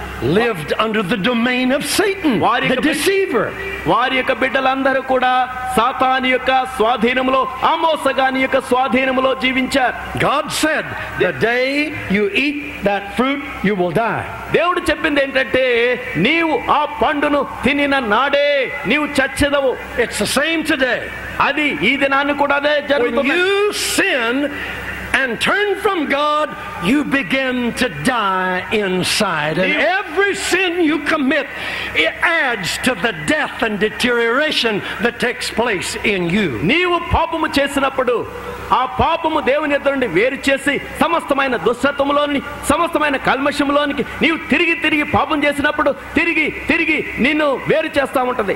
lived under the domain of Satan, the deceiver. వారి యొక్క బిడ్డలందరూ కూడా సాతాని యొక్క స్వాధీనములో అమోసగాని యొక్క స్వాధీనములో జీవించారు God said, The day you eat that fruit, you will die. దేవుడు చెప్పింది ఏంటంటే నీవు ఆ పండును తినిన నాడే నీవు చచ్చెదవు It's the same today. అది ఈ దినాన్ని కూడా అదే జరుగుతుంది you sin and turn from God, you begin to die inside. And every sin you commit, it adds to the death and deterioration that takes place in you. నీవు పాపము చేసినప్పుడు ఆ పాపము దేవుని ఎదురు నుండి వేరు చేసి సమస్తమైన దుస్తత్వములోని సమస్తమైన కల్మషములోనికి నీవు తిరిగి తిరిగి పాపం చేసినప్పుడు తిరిగి తిరిగి నిన్ను వేరు చేస్తా ఉంటది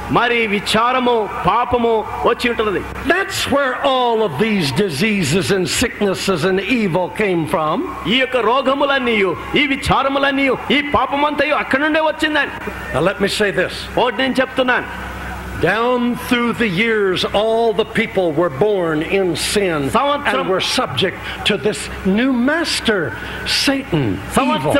మరి విచారము పాపము వచ్చి ఉంటున్నది That's where all of these diseases and sicknesses and evil came from. ఈ యొక్క రోగములన్నీ ఈ విచారములన్నీ ఈ పాపమంతయు అక్కడి నుండే వచ్చిందండి Now, let me say this. ఒకటి నేను చెప్తున్నాను Down through the years, all the people were born in sin సంవత్సరం- and were subject to this new master, Satan. Evil.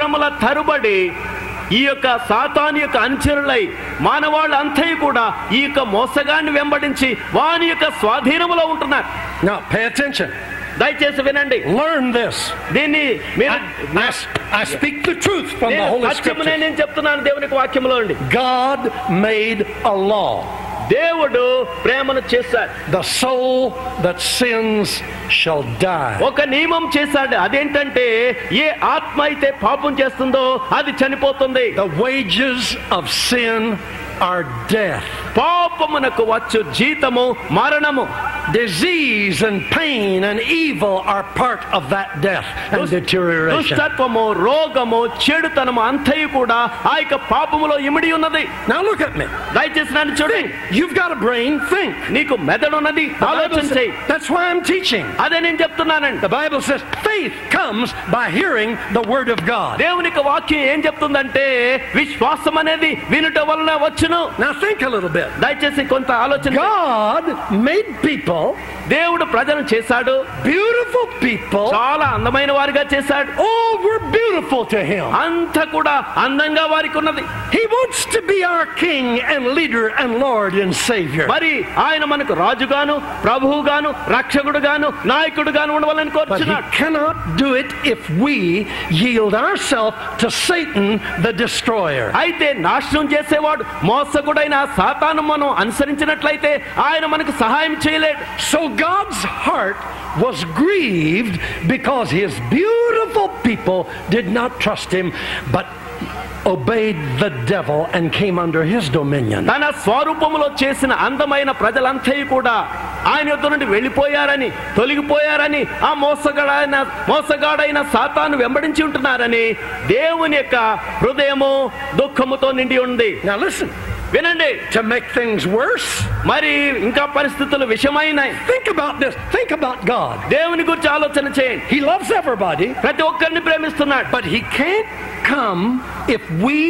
ఈ యొక్క సాతాన్ యొక్క అనుచరులై మానవాళ్ళ అంతయు కూడా ఈ యొక్క మోసగాన్ని వెంబడించి వాని యొక్క స్వాధీనములో ఉంటున్నారు. Now pay దయచేసి వినండి. లెర్న్ దిస్ దీన్ని మీరు I speak the truth from the Holy Scripture నేను చెప్తున్నాను దేవునికి వాక్యంలో అండి గాడ్ మేడ్ అ లా దేవుడు ప్రేమను చేశాడు. ద సౌ దట్ సిన్స్ షల్ డై ఒక నియమం చేశాడు. అదేంటంటే ఏ ఆత్మ అయితే పాపం చేస్తుందో అది చనిపోతుంది. The wages of sin are death. పాపమునకు వచ్చు జీతము మరణము Disease and pain and evil are part of that death and deterioration. దుష్టత్వము రోగము చెడుతనము అంతయు కూడా ఆ యొక్క పాపములో ఇమిడి ఉన్నది Now look at me. దయచేసి నన్ను చూడండి You've got a brain, think. నీకు మెదడు ఉన్నది The Bible ఆలోచన says- చేయి that's why I'm teaching. అదే నేను చెప్తున్నానండి The Bible says faith comes by hearing the Word of God. దేవుని యొక్క వాక్యం ఏం చెప్తుందంటే విశ్వాసం అనేది వినుట వలన వచ్చును Now think a little bit. దయచేసి కొంత ఆలోచన చేయి. God made people దేవుడు ప్రజలను చేశాడు beautiful people. చాలా అందమైన వారిగా చేశాడు All were beautiful to him. అంత కూడా అందంగా వారికి ఉన్నది He wants to be our king and leader and Lord and Savior. మరి ఆయన మనకు రాజుగాను ప్రభువుగాను రక్షకుడుగాను నాయకుడుగాను ఉండవాలని But he కోరుచున్నాడు cannot do it if we yield ourselves to Satan the destroyer. అయితే నాశనం చేసేవాడు మోసకుడైన సాతాను మనం అనుసరించినట్లయితే ఆయన మనకు సహాయం చేయలేడు. So God's heart was grieved because his beautiful people did not trust him, but obeyed the devil and came under his dominion. తన స్వరూపములో చేసిన అందమైన ప్రజలంతా కూడా ఆయన యొద్ద నుండి వెళ్ళిపోయారని తొలగిపోయారని ఆ మోసగాడైన మోసగాడైన సాతాను వెంబడించి ఉంటున్నారని దేవుని యొక్క హృదయము దుఃఖముతో నిండి ఉంది. Now listen, వినండి to make things worse, మరి ఇంకా పరిస్థితులు విషమైనాయి think about this. Think about God. దేవుని గురించి ఆలోచన చేయండి He loves everybody, ప్రతి ఒక్కరిని ప్రేమిస్తున్నాడు but he can't come if we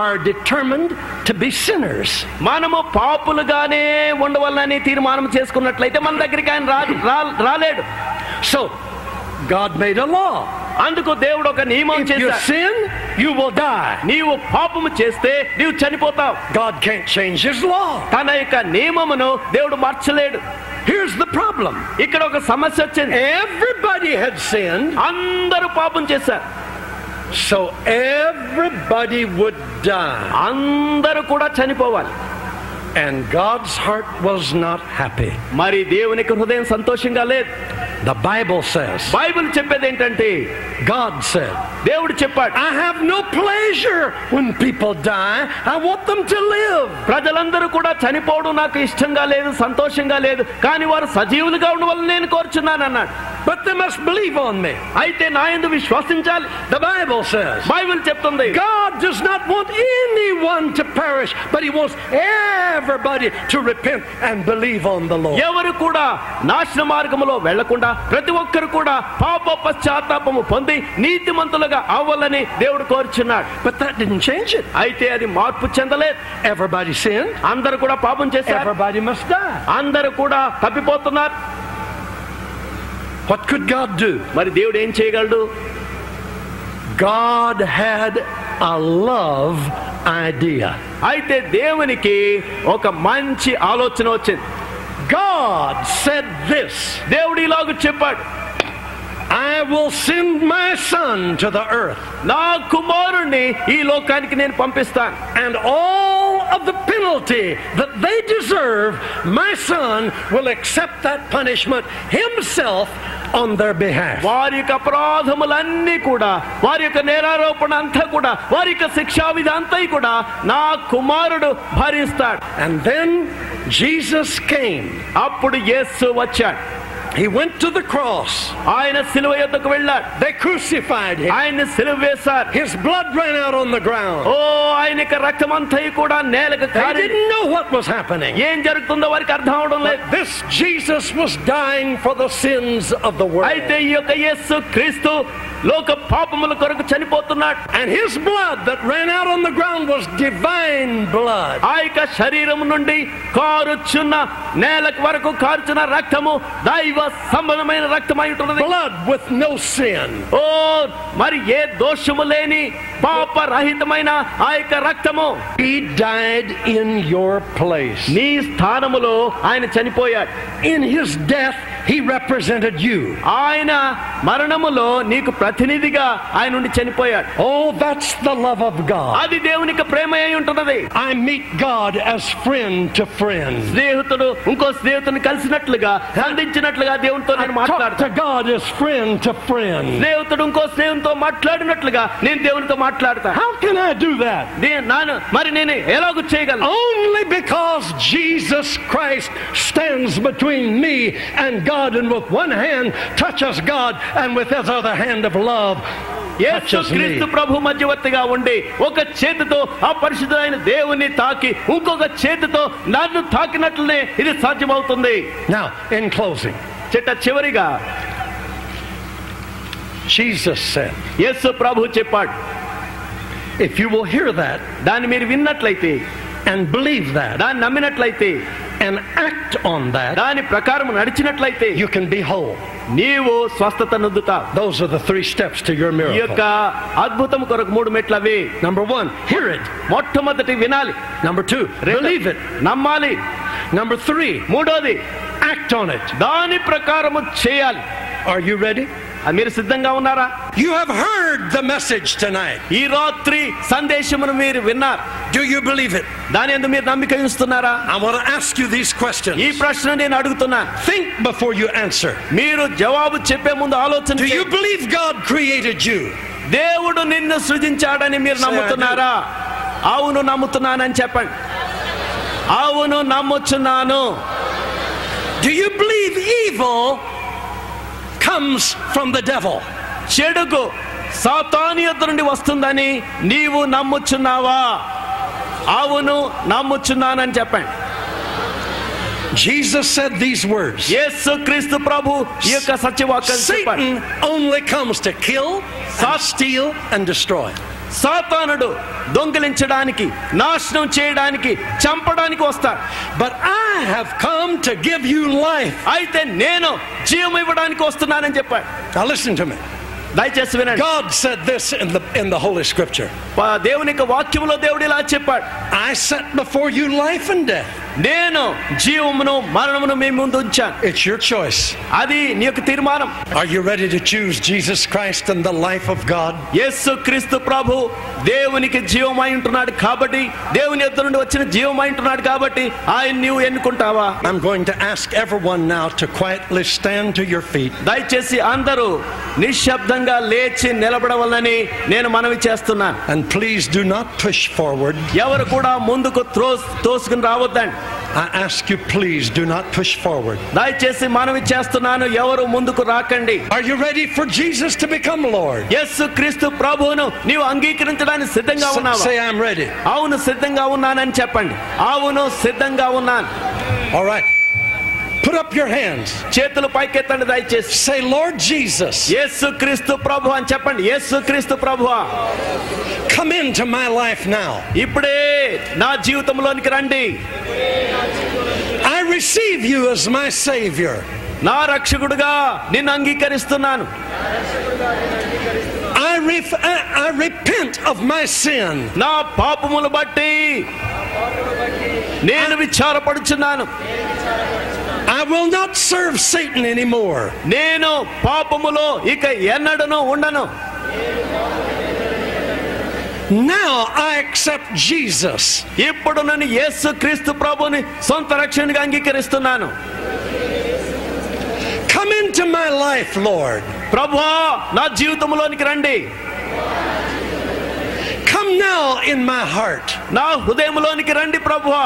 are determined to be sinners. మనము పాపులుగానే ఉండవాలని తీర్మానం చేసుకున్నట్లయితే మన దగ్గరికి ఆయన రా- రా- రాలేడు So, God made a law. అందుకు దేవుడు ఒక నియమం చేశాడు. యు విల్ డై నీవు పాపము చేస్తే నీవు చనిపోతావు. God can change his law తన యొక్క నియమమును దేవుడు మార్చలేడు. Here's ద ప్రాబ్లం ఇక్కడ ఒక సమస్య వచ్చింది. ఎవ్రీబడి హెడ్ సిన్ అందరూ పాపం చేశారు. సో ఎవ్రీబడి వుడ్ డై అందరూ కూడా చనిపోవాలి. And God's heart was not happy. మరి దేవునికి హృదయం సంతోషంగా లేదు The Bible says, బైబిల్ చెప్పేది ఏంటంటే God said, దేవుడు చెప్పాడు I have no pleasure when people die. I want them to live. ప్రజలందరూ కూడా చనిపోవడం నాకు ఇష్టంగా లేదు సంతోషంగా లేదు కానీ వారు సజీవులుగా ఉండవాలని నేను కోరుచున్నాను అన్నాడు But they must believe on me. అయితే నా ఎందు విశ్వసించాలి The Bible says, బైబిల్ చెప్తుంది God does not want anyone to perish, but He wants everybody to repent and believe on the Lord. ఎవరు కూడా నాశన మార్గములో వెళ్ళకుండా ప్రతి ఒక్కరు కూడా పాప పశ్చాత్తాపము పొంది నీతిమంతులుగా అవ్వాలని దేవుడు కోరుచున్నాడు But that didn't change it. అయితే అది మార్పు చెందలేదు Everybody sinned, అందరూ కూడా పాపం చేశారు everybody must die. అందరూ కూడా తప్పిపోతున్నారు What could God do? మరి దేవుడు ఏం చేయగలడు God had a love idea. అయితే దేవునికి ఒక మంచి ఆలోచన వచ్చింది God said this దేవుడు ఇలాగ చెప్పాడు I will send my son to the earth, నా కుమారుణ్ణి ఈ లోకానికి నేను పంపిస్తాను and all of the penalty that they deserve, my son will accept that punishment himself on their behalf. వారి యొక్క అపరాధములన్నీ కూడా వారి యొక్క నేరారోపణ అంతా కూడా వారి యొక్క శిక్షా విధి అంతా కూడా నా కుమారుడు భరిస్తాడు And then Jesus came. అప్పుడు యేసు వచ్చాడు He went to the cross. ఆయన సిలువ యొద్దకు వెళ్ళాడు They crucified him. ఆయన్ని సిలువ వేశారు His blood ran out on the ground. ఓ ఆయన యొక్క రక్తం అంతా కూడా నేలకు They Kari didn't know what was happening. ఏం జరుగుతుందో వారికి అర్థం అవడం లేదు This Jesus was dying for the sins of the world. అయితే ఈ యొక్క యేసు క్రీస్తు లోక పాపముల కొరకు చనిపోతున్నాడు And his blood that ran out on the ground was divine blood. ఆ యొక్క శరీరం నుండి కారుచున్న నేలకు వరకు కారుచున్న రక్తము దైవ సంబంధమైన రక్తమై ఉంటున్నది Blood with no sin. ఓ మరి ఏ దోషము లేని పాపరహితమైన ఆ యొక్క రక్తము He died in your place. నీ స్థానములో ఆయన చనిపోయాడు In his death, he represented you. ఆయన మరణములో నీకు ప్రతినిధిగా ఆయన నుండి చనిపోయాడు Oh, that's the love of God. అది దేవునికి ప్రేమ అయి ఉంటున్నది I meet God as friend to friend. స్నేహితుడు ఇంకో స్నేహితుని కలిసినట్లుగా సంధించినట్లుగా దేవునితో నేను Talk మాట్లాడతాను to God as friend to friend. స్నేహితుడు ఇంకో స్నేహితుతో మాట్లాడినట్లుగా నేను దేవునితో మాట్లాడతాను How can I do that? నే- నాను మరి నేను ఎలాగో చేయగలను Only because Jesus Christ stands between me and God, and with one hand touches God, and with his other hand of love Yesu touches me. క్రీస్తు ప్రభు మధ్యవర్తిగా ఉండి ఒక చేతితో ఆ పరిశుద్ధమైన దేవుని తాకి ఇంకొక చేతితో నన్ను తాకినట్లనే ఇది సాధ్యమవుతుంది Now, in closing, చెట్ట చివరిగా. జీసస్ యేసు ప్రభు చెప్పాడు. If you will hear that దాన్ని మీరు విన్నట్లయితే అండ్ బిలీవ్ దాట్ దాన్ని నమ్మినట్లయితే అండ్ యాక్ట్ ఆన్ దాట్ దాని ప్రకారం నడిచినట్లయితే యు కెన్ బి హౌ నీవు స్వస్థత నుదుట స్టెప్స్ అద్భుతం కొరకు మూడు మెట్లు అవి నంబర్ వన్ హియర్ మొట్టమొదటి వినాలి. నంబర్ టూ రిలీజ్ నమ్మాలి. నంబర్ త్రీ మూడోది యాక్ట్ ఆన్ ఇట్ దాని ప్రకారము చేయాలి. ఆర్ యు రెడీ ఆ, మీరు సిద్ధంగా ఉన్నారా You have heard the message tonight. ఈ రాత్రి సందేశమును మీరు విన్నారు Do you believe it? దాని ఎందుకు మీరు నమ్మిక ఉంచుతున్నారా I want to ask you these ఈ questions. ప్రశ్న నేను అడుగుతున్నాను Think before you answer. మీరు జవాబు చెప్పే ముందు ఆలోచన Do you చేయండి. believe God created you? దేవుడు నిన్ను సృజించాడని మీరు Say, I do. నమ్ముతున్నారా అవును నమ్ముతున్నానని చెప్పండి అవును నమ్ముచున్నాను Do you believe evil comes from the devil? చెడుకు సాతాను యొద్ద నుండి వస్తుందని నీవు నమ్ముచున్నావా అవును నమ్ముచున్నానని చెప్పండి Jesus said these words యేసు క్రీస్తు ప్రభు ఈ యొక్క సత్యవాక్యం చెప్పాడు Satan only comes to kill, and steal, and destroy. సాతానుడు దొంగిలించడానికి నాశనం చేయడానికి చంపడానికి వస్తాడు. But I have come to give you life అయితే నేను జీవం ఇవ్వడానికి వస్తున్నానని చెప్పాడు. లిసన్ టు మీ దయచేసి వినండి. God said this in the in the holy scripture దేవునికి వాక్యములో దేవుడు చెప్పాడు. I set before you life and death నేను జీవమును మరణమును మీ ముందు ఉంచాను. ఇట్స్ యువర్ చాయిస్ అది నీ యొక్క తీర్మానం. Are you ready to choose Jesus Christ and the life of God Yesu Kristu ప్రభు దేవునికి జీవమై ఉంటున్నాడు కాబట్టి దేవుని ఎదురు నుండి వచ్చిన జీవమై ఉంటున్నాడు కాబట్టి ఆయన నీవు ఎన్నుకుంటావా? I am going to ask everyone now to quietly stand to your feet దయచేసి అందరూ నిశ్శబ్దంగా లేచి నిలబడవాలని నేను మనవి చేస్తున్నాను and please do not push forward ఎవరు కూడా ముందుకు త్రోస్ తోసుకుని రావద్దండి. I ask you, please do not push forward. దయచేసి మనవి చేస్తున్నాను ఎవరు ముందుకు రాకండి Are you ready for Jesus to become Lord? యేసు క్రీస్తు ప్రభువును నీవు అంగీకరించడానికి సిద్ధంగా S- ఉన్నావా Say, I'm ready. అవును సిద్ధంగా ఉన్నానని చెప్పండి అవును సిద్ధంగా ఉన్నాను All right. Put up your hands. చేతులు పైకెత్తండి దయచేసి Say, Lord Jesus, యేసు క్రీస్తు ప్రభు అని చెప్పండి యేసు క్రీస్తు ప్రభు come into my life now. ఇప్పుడే నా జీవితంలోనికి రండి I receive you as my Savior. నా రక్షకుడుగా నిన్ను అంగీకరిస్తున్నాను I, ref- I, I repent of my sin. నా పాపములు బట్టి నేను విచారపడుచున్నాను I will not serve Satan anymore. నేను పాపములో ఇక ఎన్నడను ఉండను Now I accept Jesus. ఇప్పుడు నేను యేసు క్రీస్తు ప్రభుని సొంత రక్షణగా అంగీకరిస్తున్నాను Come into my life, Lord. ప్రభువా నా జీవితంలోనికి రండి Come now in my heart. నా హృదయంలోనికి రండి ప్రభువా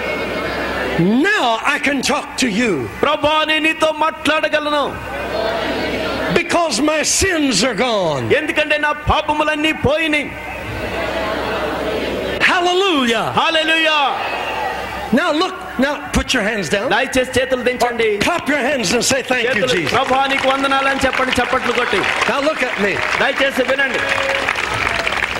now I can talk to you ప్రభా నేను నీతో మాట్లాడగలను because my sins are gone. ఎందుకంటే నా పాపములన్నీ పోయినాయి Hallelujah. Hallelujah Now look, now put your hands down. దయచేసి చేతులు దించండి Clap your hands and say thank you, చేతులు Jesus. ప్రభా నీకు వందనాలని చెప్పండి చప్పట్లు కొట్టి Now look at me. దయచేసి వినండి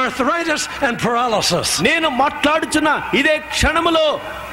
arthritis and paralysis. నేను మాట్లాడుచున్న ఇదే క్షణములో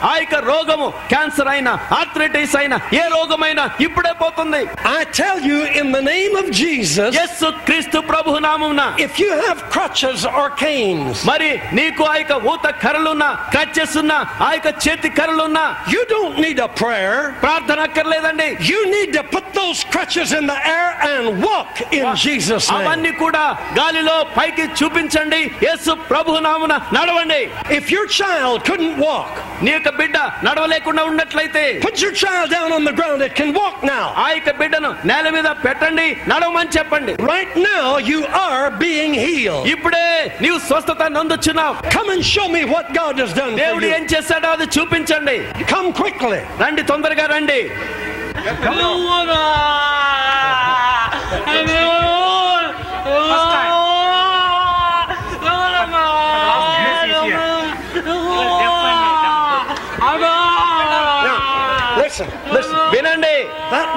ఆ యొక్క రోగము క్యాన్సర్ అయినా ఆర్థరైటిస్ అయినా ఏ రోగమైనా ఇప్పుడే పోతుంది I tell you, in the name of Jesus, Yesu క్రీస్తు ప్రభు నామమున if you have crutches or canes, మరి నీకు ఆ యొక్క ఊత కర్రలున్నా క్రచెస్ ఉన్నా ఆ యొక్క చేతి కర్రలున్నా you don't need a prayer. ప్రార్థన అక్కర్లేదండి You need to put those crutches in the air and walk in Jesus' name. అవన్నీ కూడా గాలిలో పైకి చూపించండి నడవండి. యేసు ప్రభు నామున నడవండి. If your child couldn't walk నీ యొక్క బిడ్డ నడవలేకుండా ఉన్నట్లయితే put your child down on the ground it can walk now ఆ బిడ్డను నేల మీద పెట్టండి నడవమని చెప్పండి. Right now you are being healed ఇప్పుడే నీవు స్వస్థత నందుచున్నావు. Come and show me what God has done దేవుడు ఏం చేశాడో అది చూపించండి. కమ్ క్విక్లీ రండి తొందరగా రండి. Come on!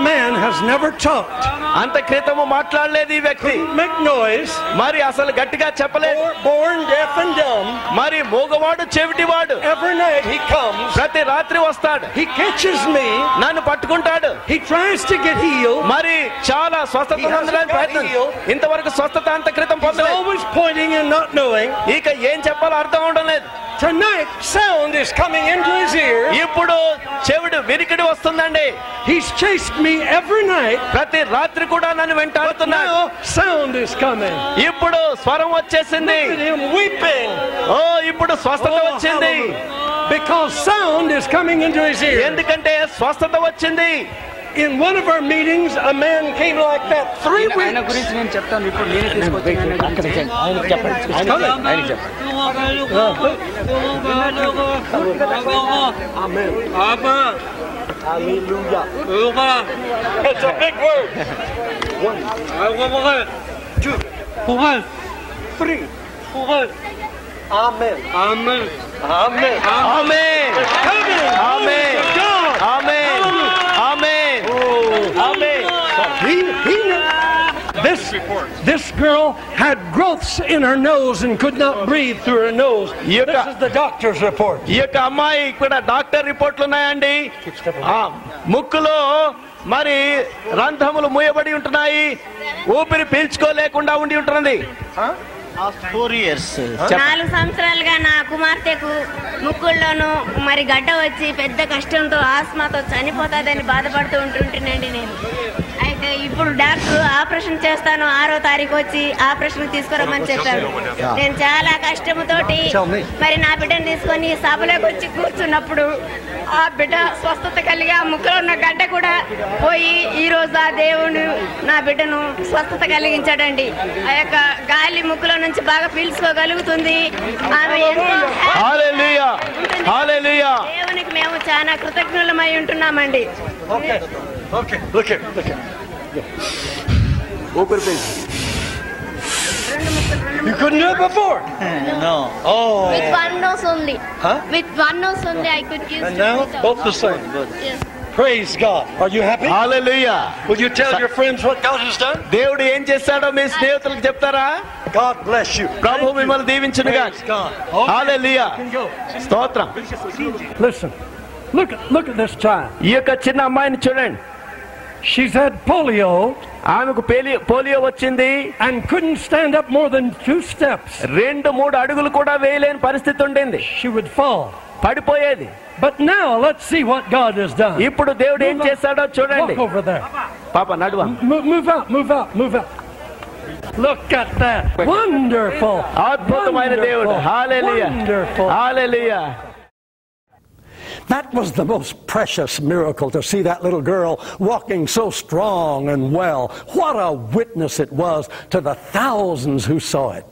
man has never talked, అంత క్రితము మాట్లాడలేదు ఈ వ్యక్తి make noise, మరి అసలు గట్టిగా చెప్పలేదు born, born deaf and dumb. మరి మూగవాడు చెవిటివాడు Every night he comes, ప్రతి రాత్రి వస్తాడు he catches me, నన్ను పట్టుకుంటాడు he tries to get healed. మరి చాలా స్వస్థత He hasn't పొందడానికి got ప్రయత్నం healed. ఇంతవరకు స్వస్థత అంత క్రితం He's పొందలేదు always pointing and not knowing. ఇక ఏం చెప్పాలో అర్థం అవడం లేదు Tonight, sound is coming into his ear. ఇప్పుడు చెవిడు వినికిడి వస్తుందండి He's chased me every night. ప్రతి రాత్రి కూడా నన్ను వెంటాడుతున్నాడు sound is coming. ఇప్పుడు స్వరం వచ్చేసింది him weeping. ఓ ఇప్పుడు స్వస్థత Oh, వచ్చింది. Because sound is coming into his ear. ఎందుకంటే స్వస్థత వచ్చింది In one of our meetings, a man came like that three ఆయన weeks. గురించి నేను చెప్తాను ఇప్పుడు నేనే తీసుకొచ్చాను It's a big word. Three. Amen. Amen. ఆమె Coming. ఆమె Glory This, this girl had growths in her nose and could not breathe through her nose. This is the doctor's report. ఈ యొక్క అమ్మాయి ఇక్కడ డాక్టర్ రిపోర్ట్లు ఉన్నాయండి. ఆ, ముక్కులో మరి రంధ్రములు మూయబడి ఉంటున్నాయి. ఊపిరి పీల్చుకోలేకుండా ఉండి ఉంటున్నది. ఫోర్ ఇయర్స్ నాలుగు సంవత్సరాలుగా నా కుమార్తెకు ముక్కుల్లోనూ మరి గడ్డ వచ్చి పెద్ద కష్టంతో ఆస్మాతో చనిపోతాదని బాధపడుతూ ఉంటుంటేనండి నేను. అయితే ఇప్పుడు డాక్టర్ ఆపరేషన్ చేస్తాను ఆరో తారీఖు వచ్చి ఆపరేషన్ తీసుకురమ్మని చెప్పారు. నేను చాలా కష్టముతోటి మరి నా బిడ్డను తీసుకొని సభలోకి వచ్చి కూర్చున్నప్పుడు ఆ బిడ్డ స్వస్థత కలిగి ఆ ముక్కలో ఉన్న గడ్డ కూడా పోయి ఈ రోజు ఆ దేవుడు నా బిడ్డను స్వస్థత కలిగించాడండి. ఆ యొక్క గాలి ముక్కులో నుంచి బాగా పీల్చుకోగలుగుతుంది. ఆమె దేవునికి మేము చాలా కృతజ్ఞులమై ఉంటున్నామండి. Okay. Okay. Look here. Look here. ఊపిరి పీల్చు You couldn't do it before. (laughs) No Oh. With one nose only. Huh? With one nose only, I could use. And to now breathe out. both the same. Yes. Praise God. Are you happy? Hallelujah Will you tell your friends what God has done? దేవుడు ఏం చేశాడో మీ స్నేహితులకు చెప్తారా God bless you. Prabhu Thank you. మిమ్మల్ని దీవించునుగా Praise God. Okay. Hallelujah You can go. స్తోత్రం Listen. Look, look at this child. ఈ యొక్క చిన్న అమ్మాయిని చూడండి She's had polio ఆమెకు పోలియో వచ్చింది and couldn't stand up more than two steps. రెండు మూడు అడుగులు కూడా వేయలేని పరిస్థితి ఉండింది She would fall. పడిపోయేది But now let's see what God has done. ఇప్పుడు దేవుడు ఏం చేశాడో చూడండి Walk over there. పాప నడువ Move, out, move out, move out. Look at that. Wonderful. అద్భుతమైన దేవుడు Wonderful. Hallelujah That was the most precious miracle to see that little girl walking so strong and well. What a witness it was to the thousands who saw it.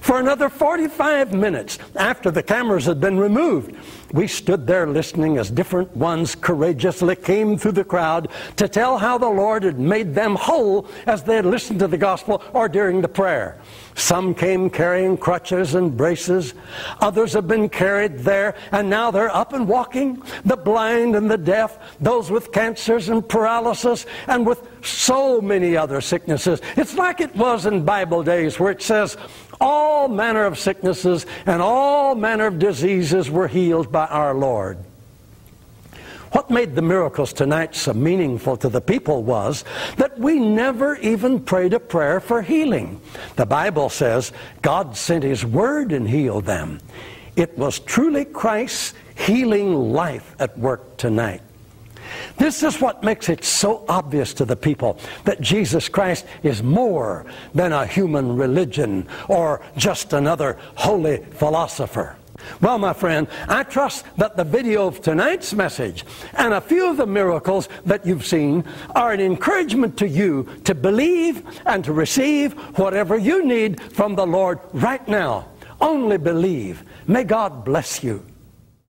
For another 45 minutes after the cameras had been removed, we stood there listening as different ones courageously came through the crowd to tell how the Lord had made them whole as they had listened to the gospel or during the prayer. Some came carrying crutches and braces. Others have been carried there, and now they're up and walking. The blind and the deaf, those with cancers and paralysis, and with so many other sicknesses. It's like it was in Bible days where it says, all manner of sicknesses and all manner of diseases were healed by our Lord. What made the miracles tonight so meaningful to the people was that we never even prayed a prayer for healing. The Bible says God sent His Word and healed them. It was truly Christ's healing life at work tonight. This is what makes it so obvious to the people that Jesus Christ is more than a human religion or just another holy philosopher. Well, my friend, I trust that the video of tonight's message and a few of the miracles that you've seen are an encouragement to you to believe and to receive whatever you need from the Lord right now. Only believe. May God bless you.